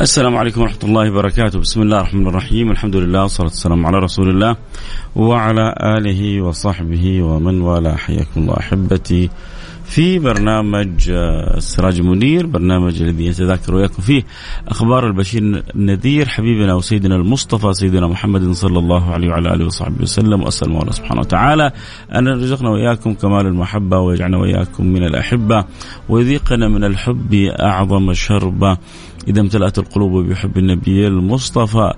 السلام عليكم ورحمة الله وبركاته. بسم الله الرحمن الرحيم. الحمد لله والصلاة والسلام على رسول الله وعلى آله وصحبه ومن والاه. حياكم الله أحبتي. في برنامج آه، السراج المنير برنامج الذي يتذاكر وياكم فيه أخبار البشير النذير حبيبنا وسيدنا المصطفى سيدنا محمد صلى الله عليه وعلى آله وصحبه وسلم. واسال الله سبحانه وتعالى. ان يرزقنا وإياكم كمال المحبة ويجعلنا وإياكم من الأحبة ويذيقنا من الحب أعظم شربة. إذا امتلأت القلوب بحب النبي المصطفى.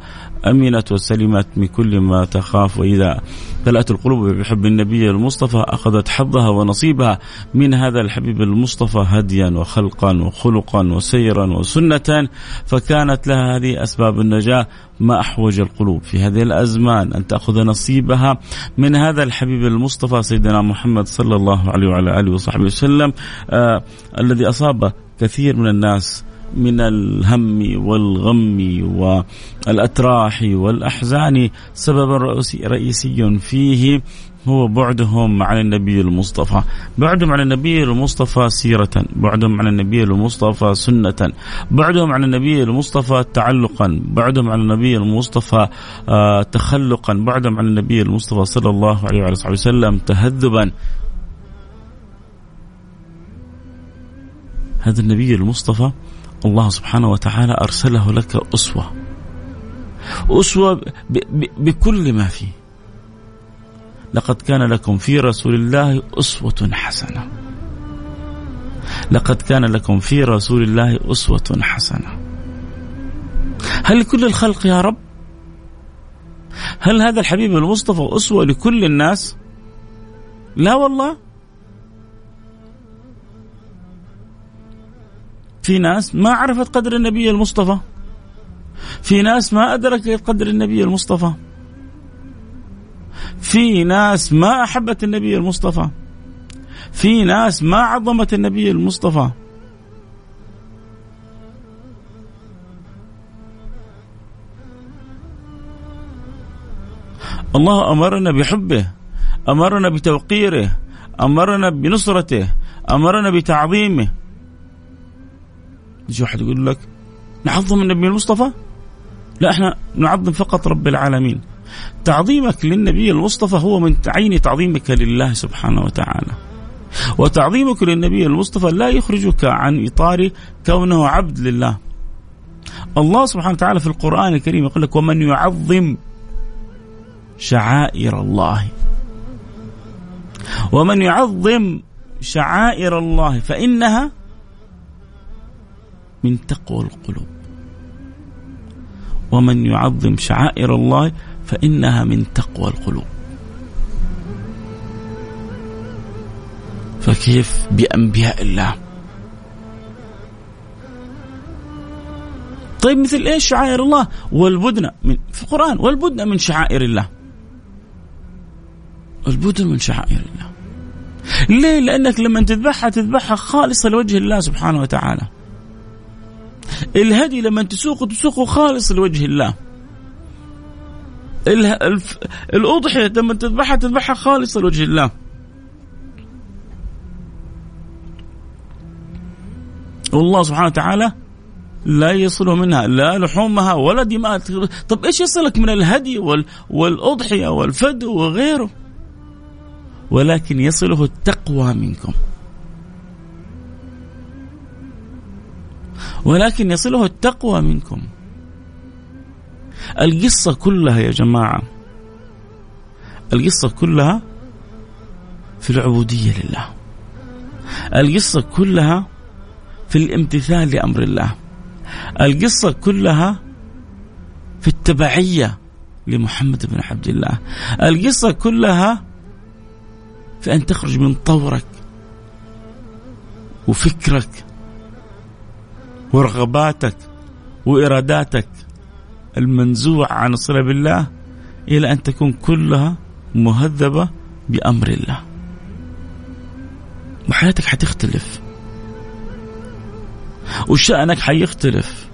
أمنت وسلمت من كل ما تخاف وإذا امتلأت القلوب بحب النبي المصطفى أخذت حظها ونصيبها. من هذا الحبيب المصطفى هديا وخلقا وخلقا وسيرا وسنة فكانت لها هذه أسباب النجاة ما أحوج القلوب في هذه الأزمان. أن تأخذ نصيبها من هذا الحبيب المصطفى سيدنا محمد صلى الله عليه وعلى آله وصحبه وسلم آه الذي أصاب كثير من الناس من الهم والغم والأتراح والأحزان سببا رئيسي فيه هو بعدهم عن النبي المصطفى. بعدهم عن النبي المصطفى سيرة. بعدهم عن النبي المصطفى سنة. بعدهم عن النبي المصطفى تعلقا. بعدهم عن النبي المصطفى آه تخلقا. بعدهم عن النبي المصطفى صلى الله عليه وعلى وسلم تهذبا. هذا النبي المصطفى الله سبحانه وتعالى أرسله لك أسوة. أسوة بكل ما فيه. لقد كان لكم في رسول الله أسوة حسنة. لقد كان لكم في رسول الله أسوة حسنة. هل لكل الخلق يا رب؟ هل هذا الحبيب المصطفى أسوة لكل الناس؟ لا والله. في ناس ما عرفت قدر النبي المصطفى. في ناس ما أدركت قدر النبي المصطفى. في ناس ما أحبت النبي المصطفى. في ناس ما عظمت النبي المصطفى. الله أمرنا بحبه أمرنا بتوقيره أمرنا بنصرته أمرنا بتعظيمه. يجي واحد يقول لك نعظم النبي المصطفى؟ لا إحنا نعظم فقط رب العالمين. تعظيمك للنبي المصطفى هو من عين تعظيمك لله سبحانه وتعالى. وتعظيمك للنبي المصطفى لا يخرجك عن إطار كونه عبد لله. الله سبحانه وتعالى في القرآن الكريم يقول لك ومن يعظم شعائر الله. ومن يعظم شعائر الله فإنها من تقوى القلوب. ومن يعظم شعائر الله فإنها من تقوى القلوب. فكيف بأنبياء الله؟ طيب مثل إيش شعائر الله؟ والبدنة من في القرآن والبدنة من شعائر الله. البدن من شعائر الله. ليه؟ لأنك لما تذبحها تذبحها خالصة لوجه الله سبحانه وتعالى. الهدي لما تسوقه تسوقه خالص لوجه الله. الأضحية لما تذبحها تذبحها خالصة لوجه الله. والله سبحانه وتعالى لا يصله منها لا لحومها ولا دماء طب إيش يصلك من الهدي والأضحية والفدو وغيره؟ ولكن يصله التقوى منكم. ولكن يصله التقوى منكم. القصة كلها يا جماعة القصة كلها في العبودية لله. القصة كلها في الامتثال لأمر الله. القصة كلها في التبعية لمحمد بن عبد الله. القصة كلها في أن تخرج من طورك وفكرك ورغباتك وإراداتك المنزوع عن الصلة بالله إلى أن تكون كلها مهذبة بأمر الله. وحياتك حتختلف. وشأنك حيختلف.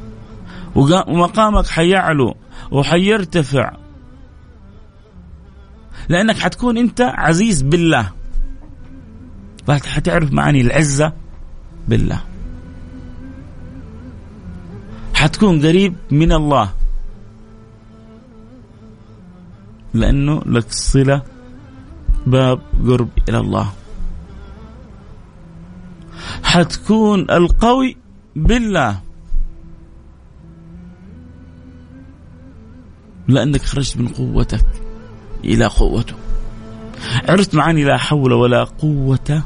ومقامك حيعلو وحيرتفع. لأنك حتكون أنت عزيز بالله. حتعرف معاني العزة بالله. حتكون قريب من الله. لأنه لك صلة باب قرب إلى الله. حتكون القوي بالله. لأنك خرجت من قوتك إلى قوته. عرفت معاني لا حول ولا قوة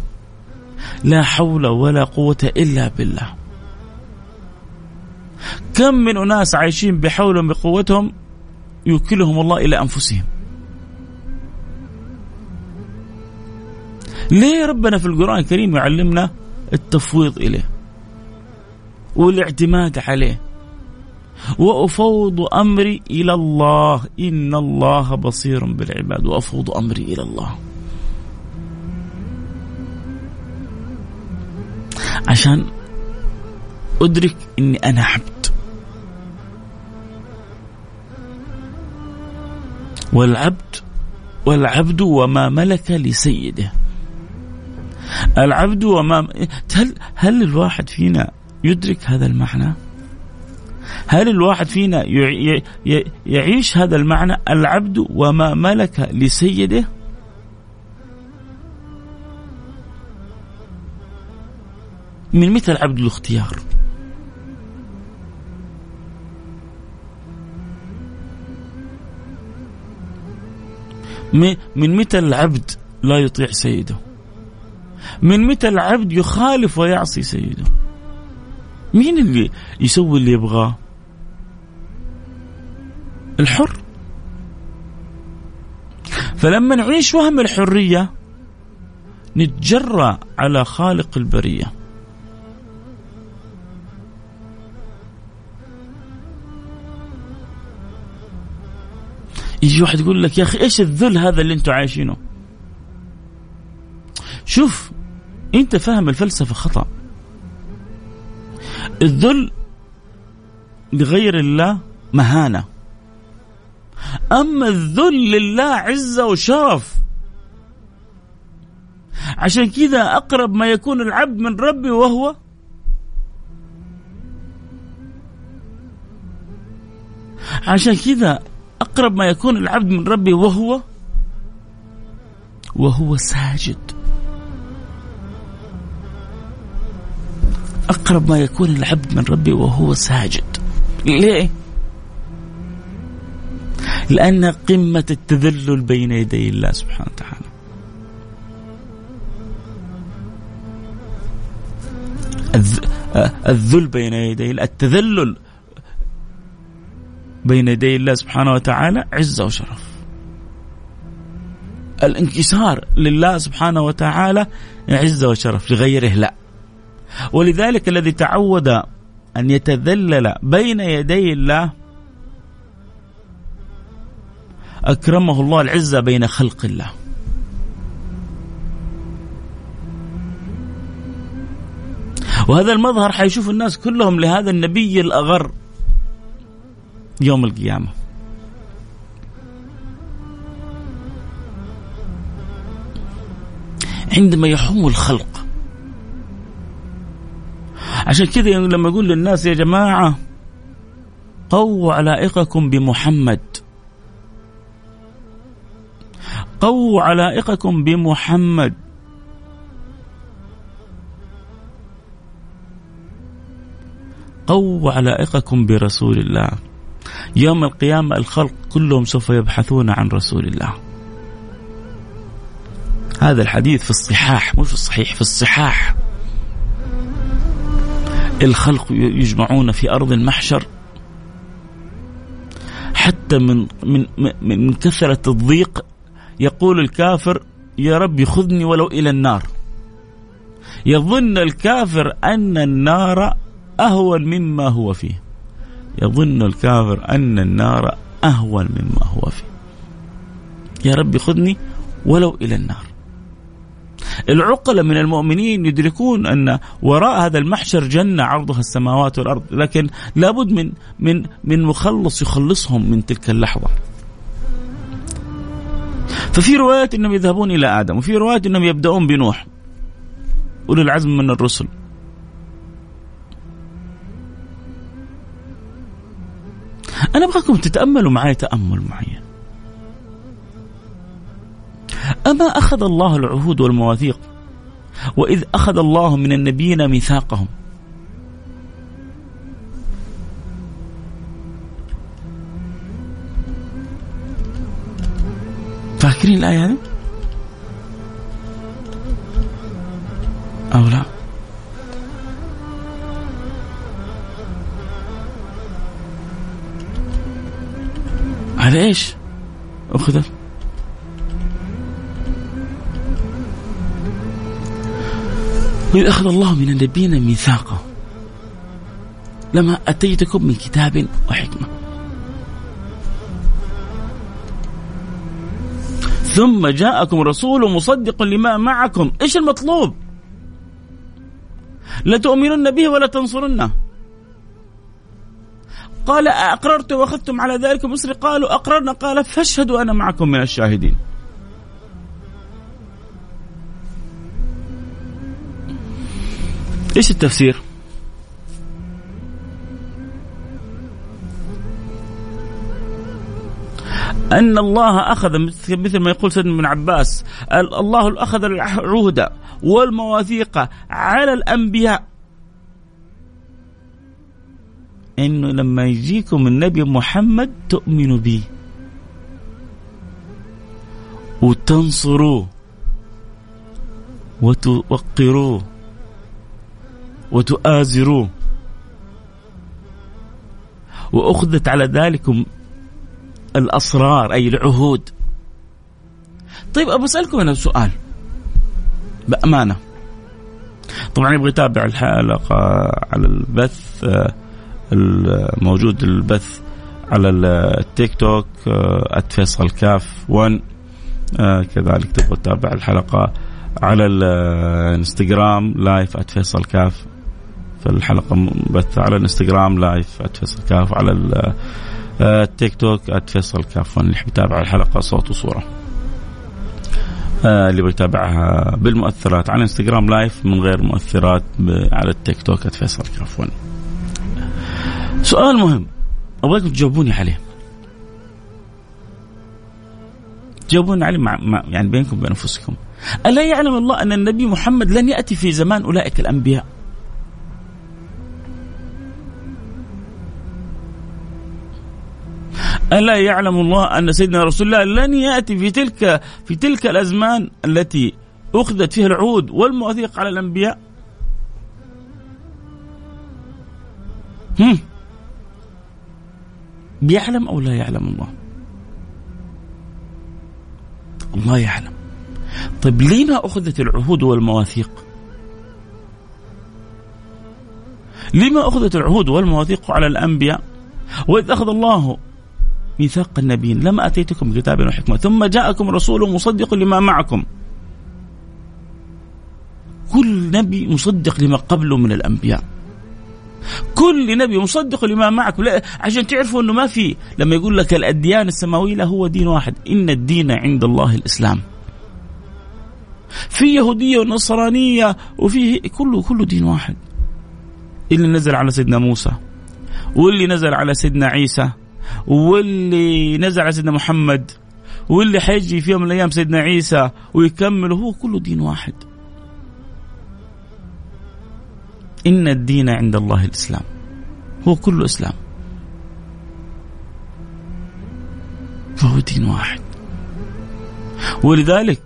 لا حول ولا قوة إلا بالله. كم من أناس عايشين بحولهم بقوتهم يوكلهم الله إلى أنفسهم. ليه ربنا في القرآن الكريم يعلمنا التفويض إليه؟ والاعتماد عليه. وأفوض أمري إلى الله. إن الله بصير بالعباد. وأفوض أمري إلى الله. عشان أدرك أني أنا عبد. والعبد والعبد وما ملك لسيده. العبد وما هل هل الواحد فينا يدرك هذا المعنى؟ هل الواحد فينا يعيش هذا المعنى؟ العبد وما ملك لسيده؟ من متى العبد الاختيار. من متى العبد لا يطيع سيده؟ من متى العبد يخالف ويعصي سيده؟ مين اللي يسوي اللي يبغاه؟ الحر. فلما نعيش وهم الحرية نتجرى على خالق البرية. يجي واحد يقول لك يا أخي إيش الذل هذا اللي أنتم عايشينه? شوف أنت فاهم الفلسفة خطأ. الذل لغير الله مهانة. أما الذل لله عزه وشرف. عشان كذا أقرب ما يكون العبد من ربي وهو عشان كذا أقرب ما يكون العبد من ربي وهو وهو ساجد. أقرب ما يكون العبد من ربي وهو ساجد. ليه؟ لأن قمة التذلل بين يدي الله سبحانه وتعالى. الذل بين يدي التذلل بين يدي الله سبحانه وتعالى عزة وشرف. الانكسار لله سبحانه وتعالى عزة وشرف لغيره لا. ولذلك الذي تعود أن يتذلل بين يدي الله أكرمه الله العزة بين خلق الله. وهذا المظهر حيشوف الناس كلهم لهذا النبي الأغر. يوم القيامة. عندما يحوم الخلق. عشان كذا لما يقول للناس يا جماعة قووا علائقكم بمحمد. قووا علائقكم بمحمد. قووا علائقكم برسول الله. يوم القيامة الخلق كلهم سوف يبحثون عن رسول الله. هذا الحديث في الصحاح مش في الصحيح في الصحاح. الخلق يجمعون في أرض المحشر. حتى من من من كثرة الضيق يقول الكافر يا رب خذني ولو إلى النار. يظن الكافر أن النار أهون مما هو فيه. يظن الكافر أن النار أهون مما هو فيه. يا رب خذني ولو إلى النار. العقل من المؤمنين يدركون أن وراء هذا المحشر جنة عرضها السماوات والأرض لكن لابد من من من مخلص يخلصهم من تلك اللحظة. ففي روايات أنهم يذهبون إلى آدم وفي روايات أنهم يبدأون بنوح. أولي العزم من الرسل. أنا أبغاكم تتأملوا معي تأمل معين أما أخذ الله العهود والمواثيق وإذ أخذ الله من النبيين ميثاقهم فاكرين الآية هذه؟ أخذت وإذ أخذ الله من النبيين ميثاقه. لما أتيتكم من كتاب وحكمة. ثم جاءكم رسول مصدق لما معكم. إيش المطلوب؟ لتؤمنن به ولا تنصرنه. قال أقررت وأخذتم على ذلك مصر قالوا أقررنا قال فاشهدوا أنا معكم من الشاهدين إيش التفسير؟ أن الله أخذ مثل ما يقول سيدنا ابن عباس الله أخذ العهد والمواثيق على الأنبياء إنه لما يجيكم النبي محمد تؤمنوا به. وتنصروه. وتوقروه. وتؤازروه. وأخذت على ذلكم الأسرار أي العهود. طيب ابى أسألكم أنا سؤال. بأمانة. طبعا يبغى يتابع الحلقة على البث الموجود البث على التيك توك @فيصل كاف 1 كذلك تبغى تتابع الحلقة على الانستغرام لايف @فيصل كاف. فالحلقة مبث على الانستغرام live @فيصل كاف على التيك توك @فيصل كاف 1 اللي يحب يتابع الحلقة صوت وصورة. اللي بيتابعها بالمؤثرات على انستغرام live من غير مؤثرات على التيك توك @فيصل كاف 1 سؤال مهم. أبغاكم تجاوبوني عليه. تجاوبوني عليه مع, مع يعني بينكم وبين أنفسكم. ألا يعلم الله أن النبي محمد لن يأتي في زمان أولئك الأنبياء؟ ألا يعلم الله أن سيدنا رسول الله لن يأتي في تلك في تلك الأزمان التي أخذت فيها العهود والمواثيق على الأنبياء؟ هم. بيعلم أو لا يعلم الله؟ الله يعلم. طيب لما أخذت العهود والمواثيق؟ لما أخذت العهود والمواثيق على الأنبياء؟ وإذ أخذ الله ميثاق النبيين لما أتيتكم بكتاب وحكمة ثم جاءكم رسول مصدق لما معكم. كل نبي مصدق لما قبله من الأنبياء. كل نبي مصدق لما معكم لا عشان تعرفوا إنه ما في لما يقول لك الأديان السماوية لا هو دين واحد. إن الدين عند الله الإسلام. في يهودية ونصرانية وفي كله كله دين واحد. اللي نزل على سيدنا موسى واللي نزل على سيدنا عيسى واللي نزل على سيدنا محمد واللي حيجي في يوم من الأيام سيدنا عيسى ويكمل هو كله دين واحد. إن الدين عند الله الإسلام. هو كله إسلام. فهو دين واحد. ولذلك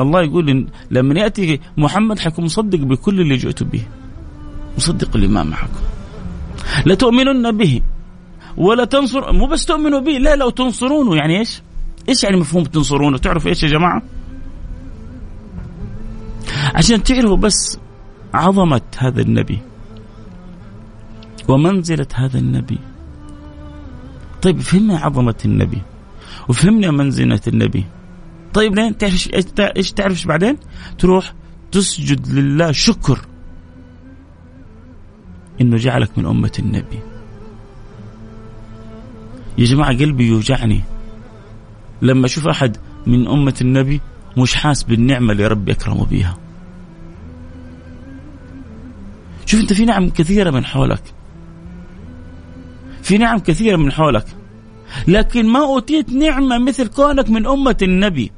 الله يقول إن لما يأتي محمد حيكون مصدق بكل اللي جئت به. مصدق لما معكم لتؤمنن به. ولا تنصر مو بس تؤمنوا به لا لو تنصرونه. يعني إيش؟ إيش يعني مفهوم تنصرونه؟ تعرفوا إيش يا جماعة؟ عشان تعرفوا بس عظمة هذا النبي ومنزلة هذا النبي. طيب فهمنا عظمة النبي وفهمنا منزلة النبي. طيب لين تعرف إيش تعرف بعدين؟ تروح تسجد لله شكر إنه جعلك من أمة النبي. يا جماعة قلبي يوجعني لما أشوف أحد من أمة النبي مش حاس بالنعمة اللي ربي أكرمه بيها. شوف أنت في نعم كثيرة من حولك. في نعم كثيرة من حولك. لكن ما أوتيت نعمة مثل كونك من أمة النبي.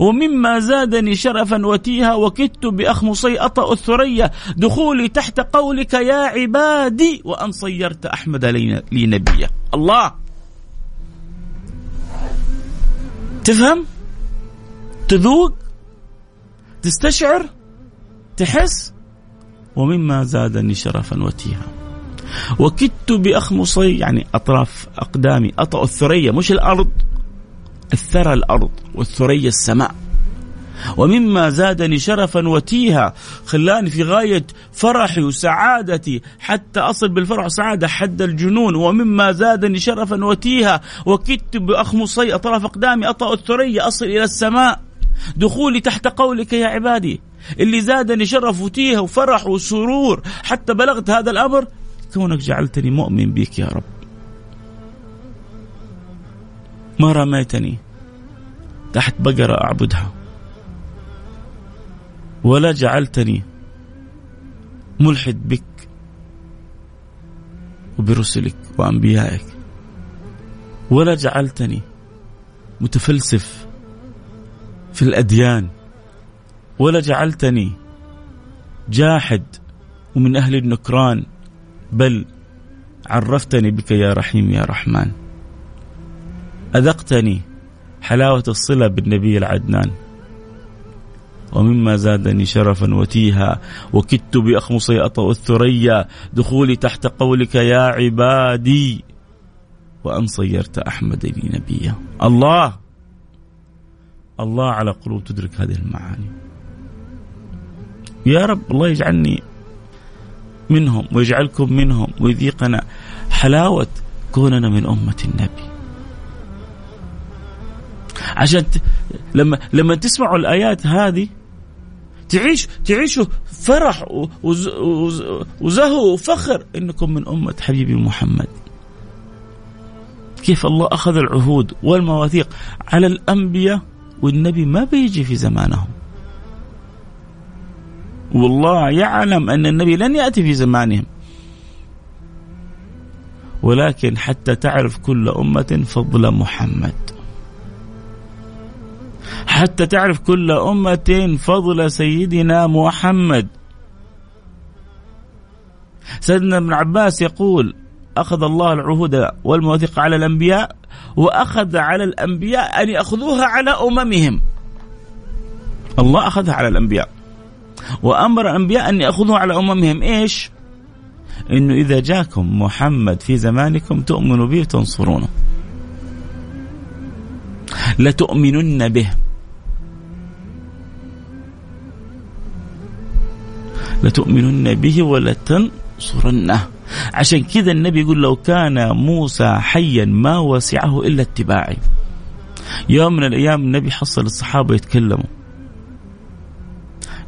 ومما زادني شرفا وتيها وكدت بأخمصي أطأ الثريا دخولي تحت قولك يا عبادي وأن صيرت أحمد لي نبيا. الله! تفهم؟ تذوق؟ تستشعر؟ تحس؟ ومما زادني شرفا وتيها. وكدت بأخمصي يعني أطراف أقدامي أطأ الثريا مش الأرض الثرى الأرض والثريا السماء. ومما زادني شرفا وتيها خلاني في غاية فرحي وسعادتي حتى أصل بالفرح والسعادة حد الجنون. ومما زادني شرفا وتيها وكدت بأخمصي أطراف أقدامي أطأ الثريا أصل إلى السماء. دخولي تحت قولك يا عبادي. اللي زادني شرف وتيها وفرح وسرور حتى بلغت هذا الأمر كونك جعلتني مؤمن بك يا رب. ما رميتني تحت بقرة أعبدها. ولا جعلتني ملحد بك وبرسلك وأنبيائك. ولا جعلتني متفلسف في الأديان. ولا جعلتني جاحد ومن أهل النكران بل عرفتني بك يا رحيم يا رحمن. أذقتني حلاوة الصلة بالنبي العدنان. ومما زادني شرفا وتيها وكدت بأخمصي أطأ الثريا دخولي تحت قولك يا عبادي. وأن صيرت أحمد لي نبيا. الله! الله على قلوب تدرك هذه المعاني يا رب الله يجعلني منهم ويجعلكم منهم ويذيقنا حلاوة كوننا من أمة النبي عشان ت... لما لما تسمعوا الآيات هذه تعيش تعيشوا فرح وز... وز... وزهو وفخر إنكم من أمة حبيبي محمد. كيف الله أخذ العهود والمواثيق على الأنبياء والنبي ما بيجي في زمانهم. والله يعلم أن النبي لن يأتي في زمانهم. ولكن حتى تعرف كل أمة فضل محمد. حتى تعرف كل أمة فضل سيدنا محمد سيدنا ابن عباس يقول أخذ الله العهود والمواثيق على الأنبياء وأخذ على الأنبياء أن يأخذوها على أممهم. الله أخذها على الأنبياء. وأمر الأنبياء أن يأخذوها على أممهم. إيش؟ إنه إذا جاكم محمد في زمانكم تؤمنوا به وتنصرونه. لتؤمنن به. لتؤمنن به ولتنصرنه. عشان كذا النبي يقول لو كان موسى حيا ما وسعه إلا اتباعي. يوم من الأيام النبي حصل الصحابة يتكلموا.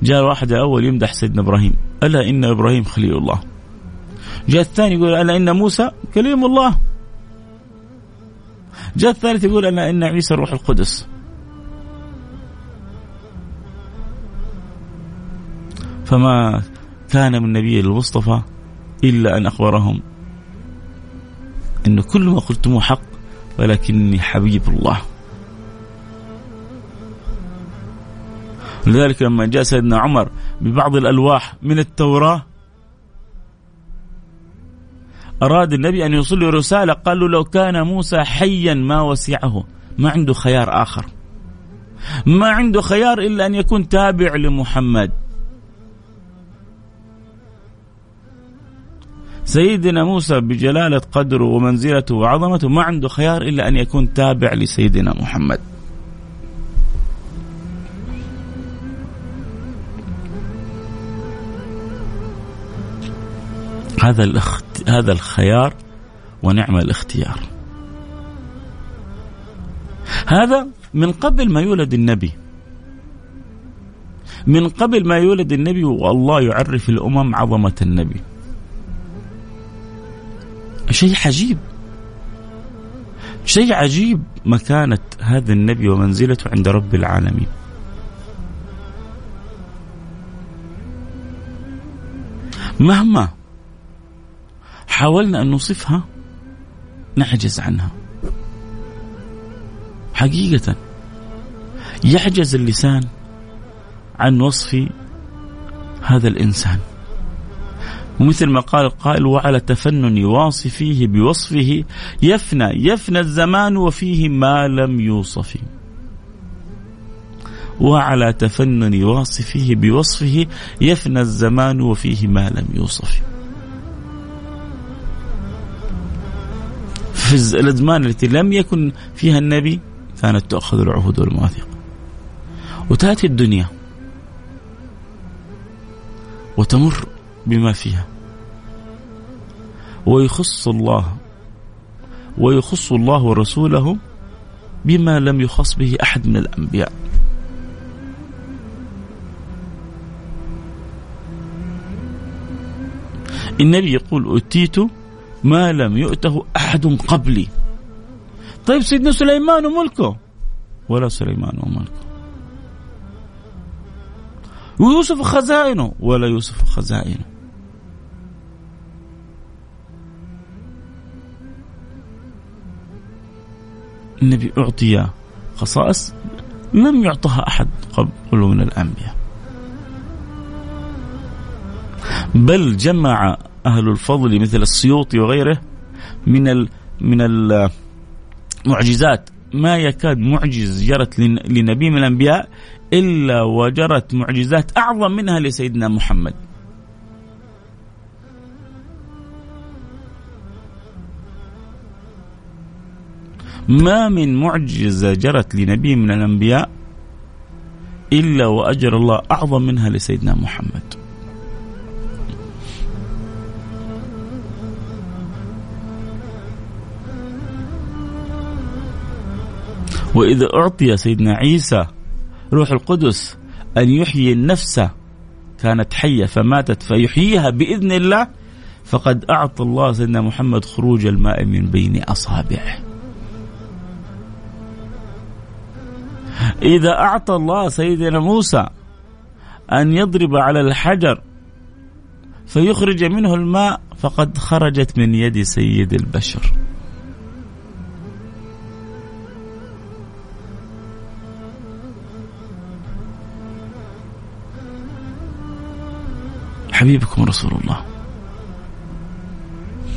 جاء واحد اول يمدح سيدنا إبراهيم. ألا إن إبراهيم خليل الله. جاء الثاني يقول ألا إن موسى كليم الله. جاء الثالث يقول ألا إن عيسى روح القدس. فما كان من النبي المصطفى إلا أن أخبرهم أن كل ما قلتموه حق ولكني حبيب الله. لذلك لما جاء سيدنا عمر ببعض الألواح من التوراة أراد النبي أن يوصل له رسالة قال له لو كان موسى حيا ما وسعه ما عنده خيار آخر. ما عنده خيار إلا أن يكون تابع لمحمد. سيدنا موسى بجلالة قدره ومنزلته وعظمته ما عنده خيار إلا أن يكون تابع لسيدنا محمد. هذا الاخت... هذا الخيار ونعم الاختيار. هذا من قبل ما يولد النبي. من قبل ما يولد النبي والله يعرف الأمم عظمة النبي. شيء عجيب. شيء عجيب مكانة هذا النبي ومنزلته عند رب العالمين. مهما حاولنا أن نوصفها نعجز عنها. حقيقة يعجز اللسان عن وصف هذا الإنسان. ومثل ما قال القائل وعلى تفنن واصفيه بوصفه يفنى يفنى الزمان وفيه ما لم يوصف. وعلى تفنن واصفه بوصفه يفنى الزمان وفيه ما لم يوصف. في الأزمان التي لم يكن فيها النبي كانت تؤخذ العهود والمواثيق. وتأتي الدنيا. وتمر بما فيها. ويخص الله ويخص الله ورسوله بما لم يخص به أحد من الأنبياء. النبي يقول أتيت ما لم يؤته أحد قبلي. طيب سيدنا سليمان وملكه ولا سليمان وملكه ويوسف خزائنه؟ ولا يوسف خزائنه. النبي أعطي خصائص لم يعطها أحد قبله من الأنبياء. بل جمع أهل الفضل مثل السيوطي وغيره من ال من المعجزات ما يكاد معجز جرت لنبي من الأنبياء إلا وجرت معجزات أعظم منها لسيدنا محمد. ما من معجزة جرت لنبي من الأنبياء إلا وأجر الله أعظم منها لسيدنا محمد. وإذا أعطي سيدنا عيسى روح القدس أن يحيي النفس كانت حية فماتت فيحييها بإذن الله فقد أعطى الله سيدنا محمد خروج الماء من بين أصابعه. إذا أعطى الله سيدنا موسى أن يضرب على الحجر فيخرج منه الماء فقد خرجت من يد سيد البشر. حبيبكم رسول الله.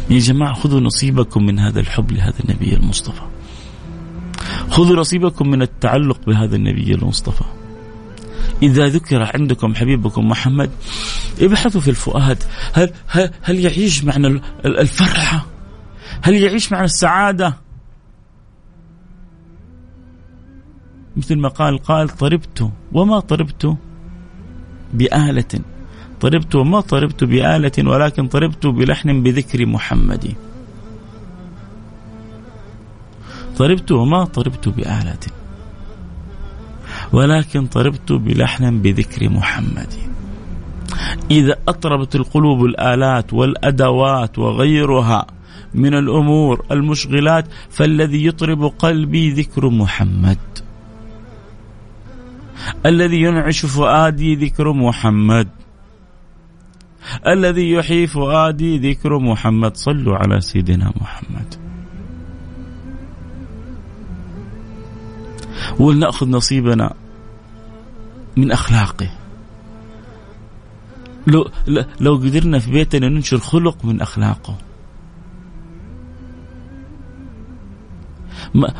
يا جماعة خذوا نصيبكم من هذا الحب لهذا النبي المصطفى. خذوا نصيبكم من التعلق بهذا النبي المصطفى. إذا ذكر عندكم حبيبكم محمد ابحثوا في الفؤاد. هل, هل, هل يعيش معنى الفرحة؟ هل يعيش معنى السعادة؟ مثل ما قال قال طربت وما طربت بآلة. طربت وما طربت بآلة ولكن طربت بلحن بذكر محمد. طربت وما طربت بآلة. ولكن طربت بلحن بذكر محمد. إذا أطربت القلوب الآلات والأدوات وغيرها من الأمور المشغلات فالذي يطرب قلبي ذكر محمد. الذي ينعش فؤادي ذكر محمد. الذي يحيي فؤادي ذكر محمد. صلوا على سيدنا محمد. ولنأخذ نصيبنا من أخلاقه لو لو قدرنا في بيتنا ننشر خلق من أخلاقه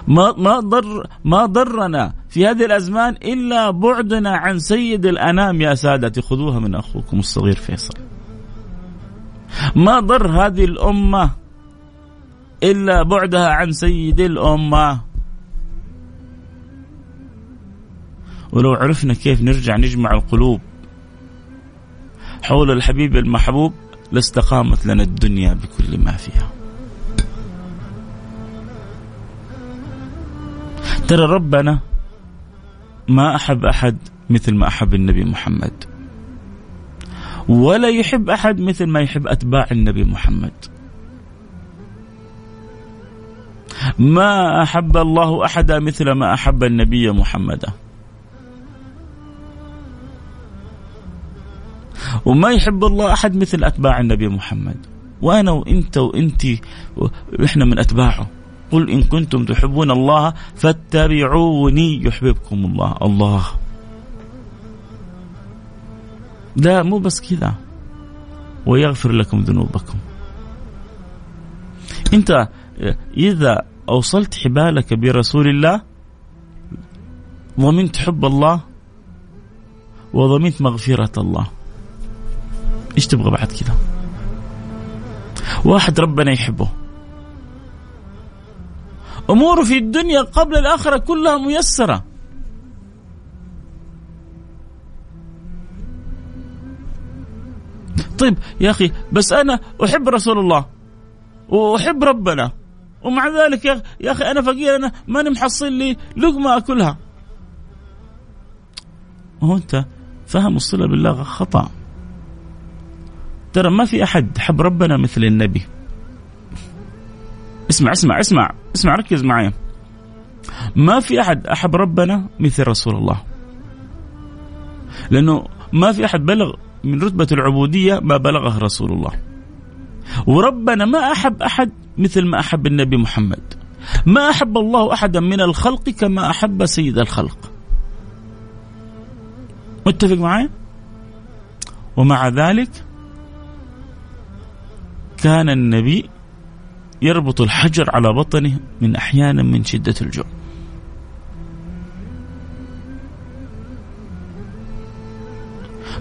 ما ما ضر ما ضرنا في هذه الأزمان إلا بعدنا عن سيد الأنام يا سادتي خذوها من أخوكم الصغير فيصل. ما ضر هذه الأمة إلا بعدها عن سيد الأمة. ولو عرفنا كيف نرجع نجمع القلوب حول الحبيب المحبوب لاستقامت لنا الدنيا بكل ما فيها. ترى ربنا ما أحب أحد مثل ما أحب النبي محمد. ولا يحب أحد مثل ما يحب أتباع النبي محمد. ما أحب الله أحدا مثل ما أحب النبي محمدا. وما يحب الله أحد مثل أتباع النبي محمد. وأنا وإنت وانت إحنا من أتباعه. قل إن كنتم تحبون الله فاتبعوني يحببكم الله، الله. لا مو بس كذا. ويغفر لكم ذنوبكم. إنت إذا أوصلت حبالك برسول الله ضمنت حب الله وضمنت مغفرة الله. إيش تبغى بعد كذا؟ واحد ربنا يحبه. اموره في الدنيا قبل الآخرة كلها ميسرة. طيب يا أخي بس أنا أحب رسول الله وأحب ربنا. ومع ذلك يا أخي أنا فقير أنا ماني محصل لي لقمة أكلها. هو أنت فهم الصلة بالله خطأ. ترى ما في أحد حب ربنا مثل النبي. اسمع اسمع اسمع اسمع ركز معي. ما في أحد أحب ربنا مثل رسول الله. لأنه ما في أحد بلغ من رتبة العبودية ما بلغه رسول الله. وربنا ما أحب أحد مثل ما أحب النبي محمد. ما أحب الله أحدا من الخلق كما أحب سيد الخلق. متفق معي؟ ومع ذلك كان النبي يربط الحجر على بطنه من أحيانا من شدة الجوع.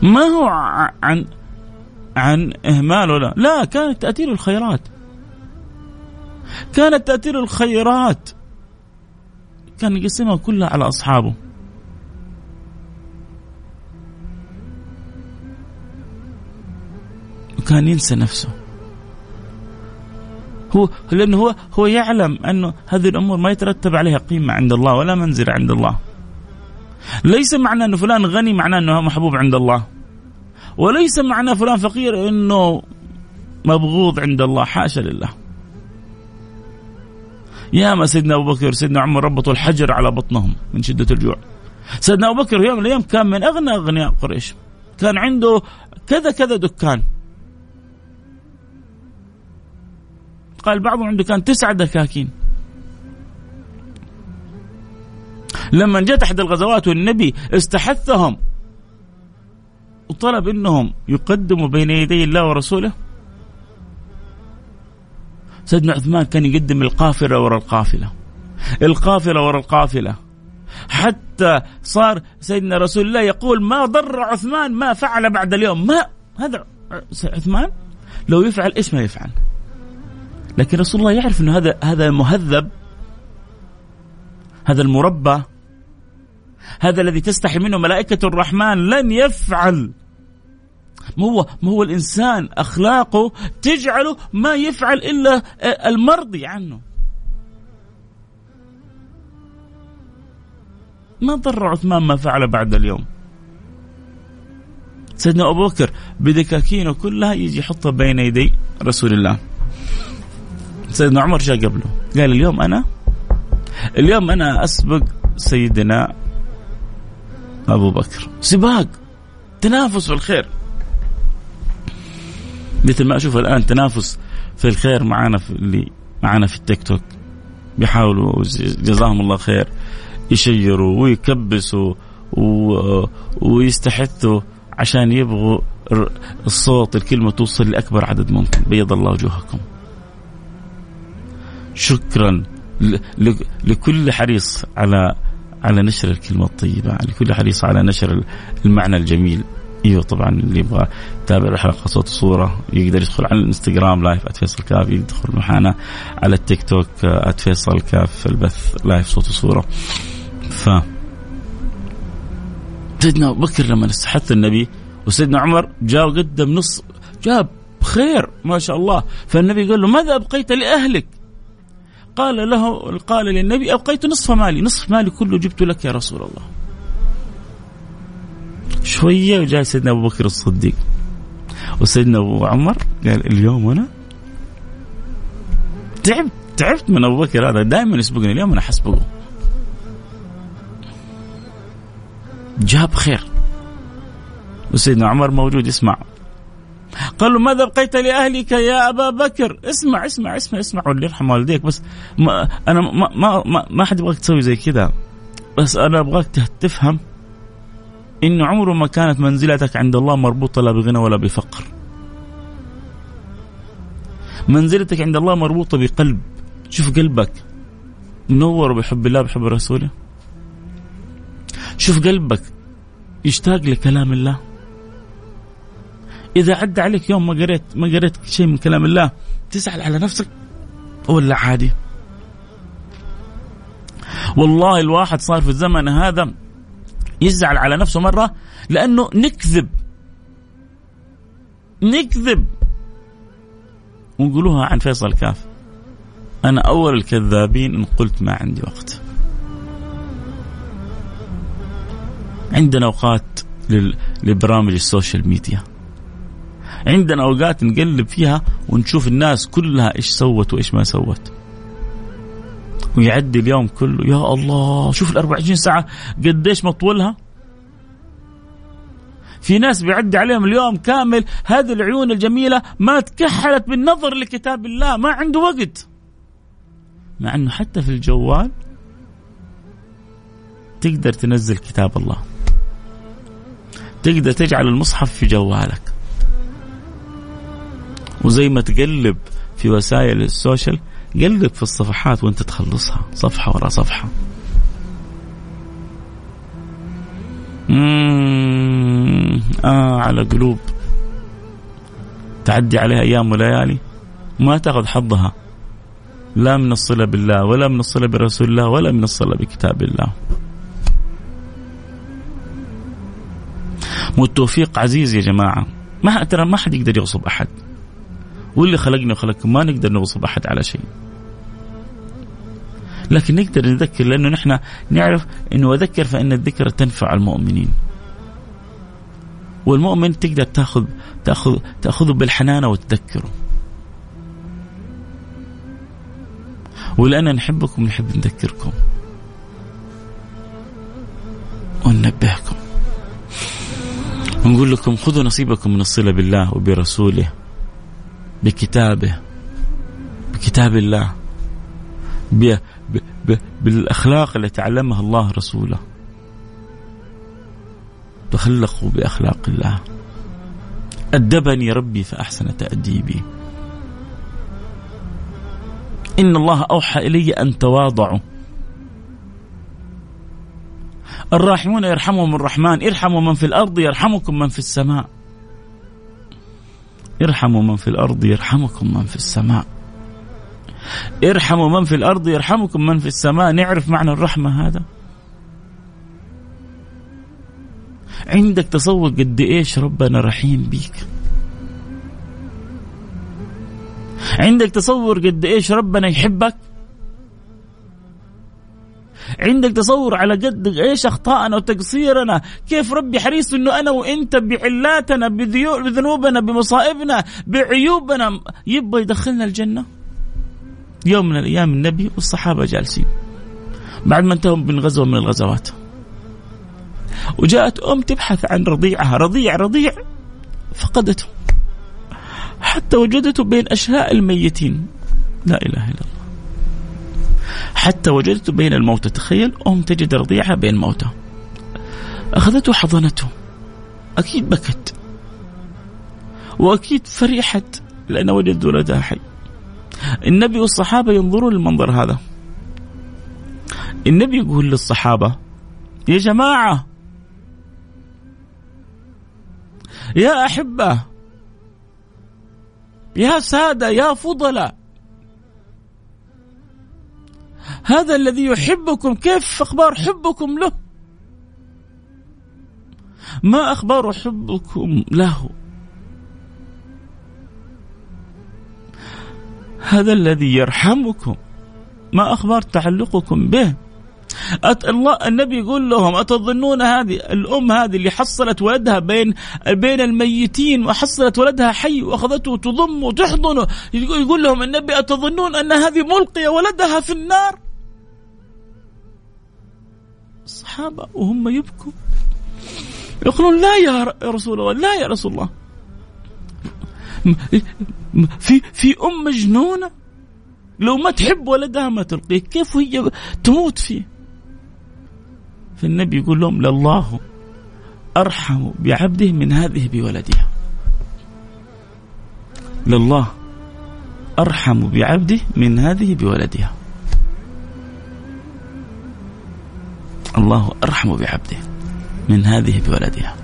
ما هو عن عن إهمال ولا؟ لا كانت تاتي له الخيرات. كانت تاتي له الخيرات. كان يقسمها كلها على أصحابه. وكان ينسى نفسه. هو لأنه هو هو يعلم انه هذه الأمور ما يترتب عليها قيمة عند الله ولا منزله عند الله. ليس معنى انه فلان غني معناه أنه محبوب عند الله. وليس معنى فلان فقير أنه مبغوض عند الله حاشا لله. يا ما سيدنا أبو بكر سيدنا عمر ربطوا الحجر على بطنهم من شدة الجوع. سيدنا أبو بكر يوم من الأيام كان من أغنى أغنياء قريش. كان عنده كذا كذا دكان. قال بعضهم عنده كان تسعة دكاكين. لما جاءت احد الغزوات والنبي استحثهم. وطلب إنهم يقدموا بين يدي الله ورسوله. سيدنا عثمان كان يقدم القافلة ورا القافلة. القافلة ورا القافلة. حتى صار سيدنا رسول الله يقول ما ضر عثمان ما فعل بعد اليوم. ما هذا عثمان لو يفعل إيش ما يفعل؟ لكن رسول الله يعرف إنه هذا هذا مهذب هذا المربى هذا الذي تستحي منه ملائكة الرحمن لن يفعل. ما هو ما هو الإنسان أخلاقه تجعله ما يفعل إلا المرضي عنه. ما ضر عثمان ما فعل بعد اليوم. سيدنا أبو بكر بدكاكينه كلها يجي يحطها بين يدي رسول الله. سيدنا عمر جاء قبله. قال اليوم أنا اليوم أنا أسبق سيدنا أبو بكر. سباق. تنافس في الخير. مثل ما أشوف الآن تنافس في الخير معانا في اللي معانا في التيك توك. بيحاولوا جزاهم الله خير. يشيروا ويكبسوا ويستحثوا عشان يبغوا الصوت الكلمة توصل لأكبر عدد ممكن. بيض الله وجوهكم. شكرا لكل حريص على على نشر الكلمة الطيبة لكل حريص على نشر المعنى الجميل. إيوه طبعا اللي يبغى يتابع الحلقة صوت وصوره يقدر يدخل على الإنستغرام live @فيصل كاف يدخل معنا على التيك توك @فيصل كاف البث live صوت وصورة. ف سيدنا أبو بكر لما استحث النبي وسيدنا عمر جاء وقدم نص جاب خير ما شاء الله. فالنبي قال له ماذا أبقيت لأهلك؟ قال له قال للنبي أبقيت نصف مالي. نصف مالي كله جبت لك يا رسول الله. شوية وجاء سيدنا أبو بكر الصديق. وسيدنا أبو عمر قال اليوم أنا تعبت تعبت من أبو بكر هذا. دائما يسبقني اليوم أنا حسبقه. جاب خير. وسيدنا عمر موجود يسمع. قال له ماذا بقيت لأهلك يا أبا بكر? اسمع اسمع اسمع اسمع. واللي يرحم والديك بس ما أنا ما ما ما, ما حد يبغاك تسوي زي كذا بس أنا أبغاك تفهم انه عمره ما كانت منزلتك عند الله مربوطة لا بغنى ولا بفقر. منزلتك عند الله مربوطة بقلب. شوف قلبك منور بحب الله بحب رسوله. شوف قلبك يشتاق لكلام الله. إذا عدى عليك يوم ما قريت ما قريت شيء من كلام الله تزعل على نفسك؟ ولا عادي؟ والله الواحد صار في الزمن هذا يزعل على نفسه مرة لأنه نكذب. نكذب. ونقولوها عن فيصل كاف أنا أول الكذابين إن قلت ما عندي وقت. عندنا أوقات لبرامج ال social media. عندنا أوقات نقلب فيها ونشوف الناس كلها إيش سوت وإيش ما سوت. ويعدي اليوم كله يا الله شوف ال 24 ساعة قديش مطولها؟ في ناس بيعدي عليهم اليوم كامل هذه العيون الجميلة ما تكحلت بالنظر لكتاب الله ما عنده وقت. مع إنه حتى في الجوال تقدر تنزل كتاب الله. تقدر تجعل المصحف في جوالك. وزي ما تقلب في وسائل السوشيال قلب في الصفحات وانت تخلصها صفحة ورا صفحة. آه على قلوب. تعدي عليها أيام وليالي. ما تأخذ حظها. لا من الصلة بالله ولا من الصلة برسول الله ولا من الصلة بكتاب الله. والتوفيق عزيز يا جماعة. ما ترى ما حد يقدر يغصب أحد. واللي خلقنا وخلقكم ما نقدر نوصف أحد على شيء. لكن نقدر نذكر لأنه نحن نعرف إنه وذكر فإن الذكر تنفع المؤمنين. والمؤمن تقدر تأخذ تأخذ تأخذه بالحنانة وتذكره. ولأننا نحبكم نحب نذكركم. وننبهكم. ونقول لكم خذوا نصيبكم من الصلة بالله وبرسوله. بكتابه بكتاب الله ب... ب... ب... بالأخلاق التي علمها الله رسوله. تخلقوا بأخلاق الله. أدبني ربي فأحسن تأديبي. إن الله أوحى إلي أن تواضعوا. الراحمون يرحمهم الرحمن ارحموا من في الأرض يرحمكم من في السماء. ارحموا من في الأرض يرحمكم من في السماء. ارحموا من في الأرض يرحمكم من في السماء. نعرف معنى الرحمة هذا؟ عندك تصور قد إيش ربنا رحيم بيك. عندك تصور قد إيش ربنا يحبك. عندك تصور على قد إيش اخطائنا وتقصيرنا؟ كيف ربي حريص إنه أنا وأنت بعلاتنا بذنوبنا بمصائبنا بعيوبنا يبغى يدخلنا الجنة؟ يوم من الأيام النبي والصحابة جالسين. بعد ما انتهوا من غزوة من الغزوات. وجاءت أم تبحث عن رضيعها. رضيع رضيع فقدته. حتى وجدته بين أشلاء الميتين. لا إله إلا الله. حتى وجدته بين الموتى تخيل أم تجد رضيعها بين موتى أخذته حضنته. أكيد بكت. وأكيد فرحت لأن وجد ولدها حي. النبي والصحابة ينظرون للمنظر هذا. النبي يقول للصحابة يا جماعة يا أحبة يا سادة يا فضلاء هذا الذي يحبكم كيف أخبار حبكم له؟ ما أخبار حبكم له؟ هذا الذي يرحمكم ما أخبار تعلقكم به؟ أت الله النبي يقول لهم أتظنون هذه الأم هذه اللي حصلت ولدها بين بين الميتين وحصلت ولدها حي وأخذته تضم وتحضنه؟ يقول لهم النبي أتظنون أن هذه ملقية ولدها في النار؟ الصحابة وهم يبكوا يقولون لا يا رسول الله لا يا رسول الله. في في أم مجنونة. لو ما تحب ولدها ما تلقيه كيف هي تموت فيه؟ فالنبي يقول لهم لله أرحم بعبده من هذه بولدها. لله أرحم بعبده من هذه بولدها. الله أرحم بعبده من هذه بولدها.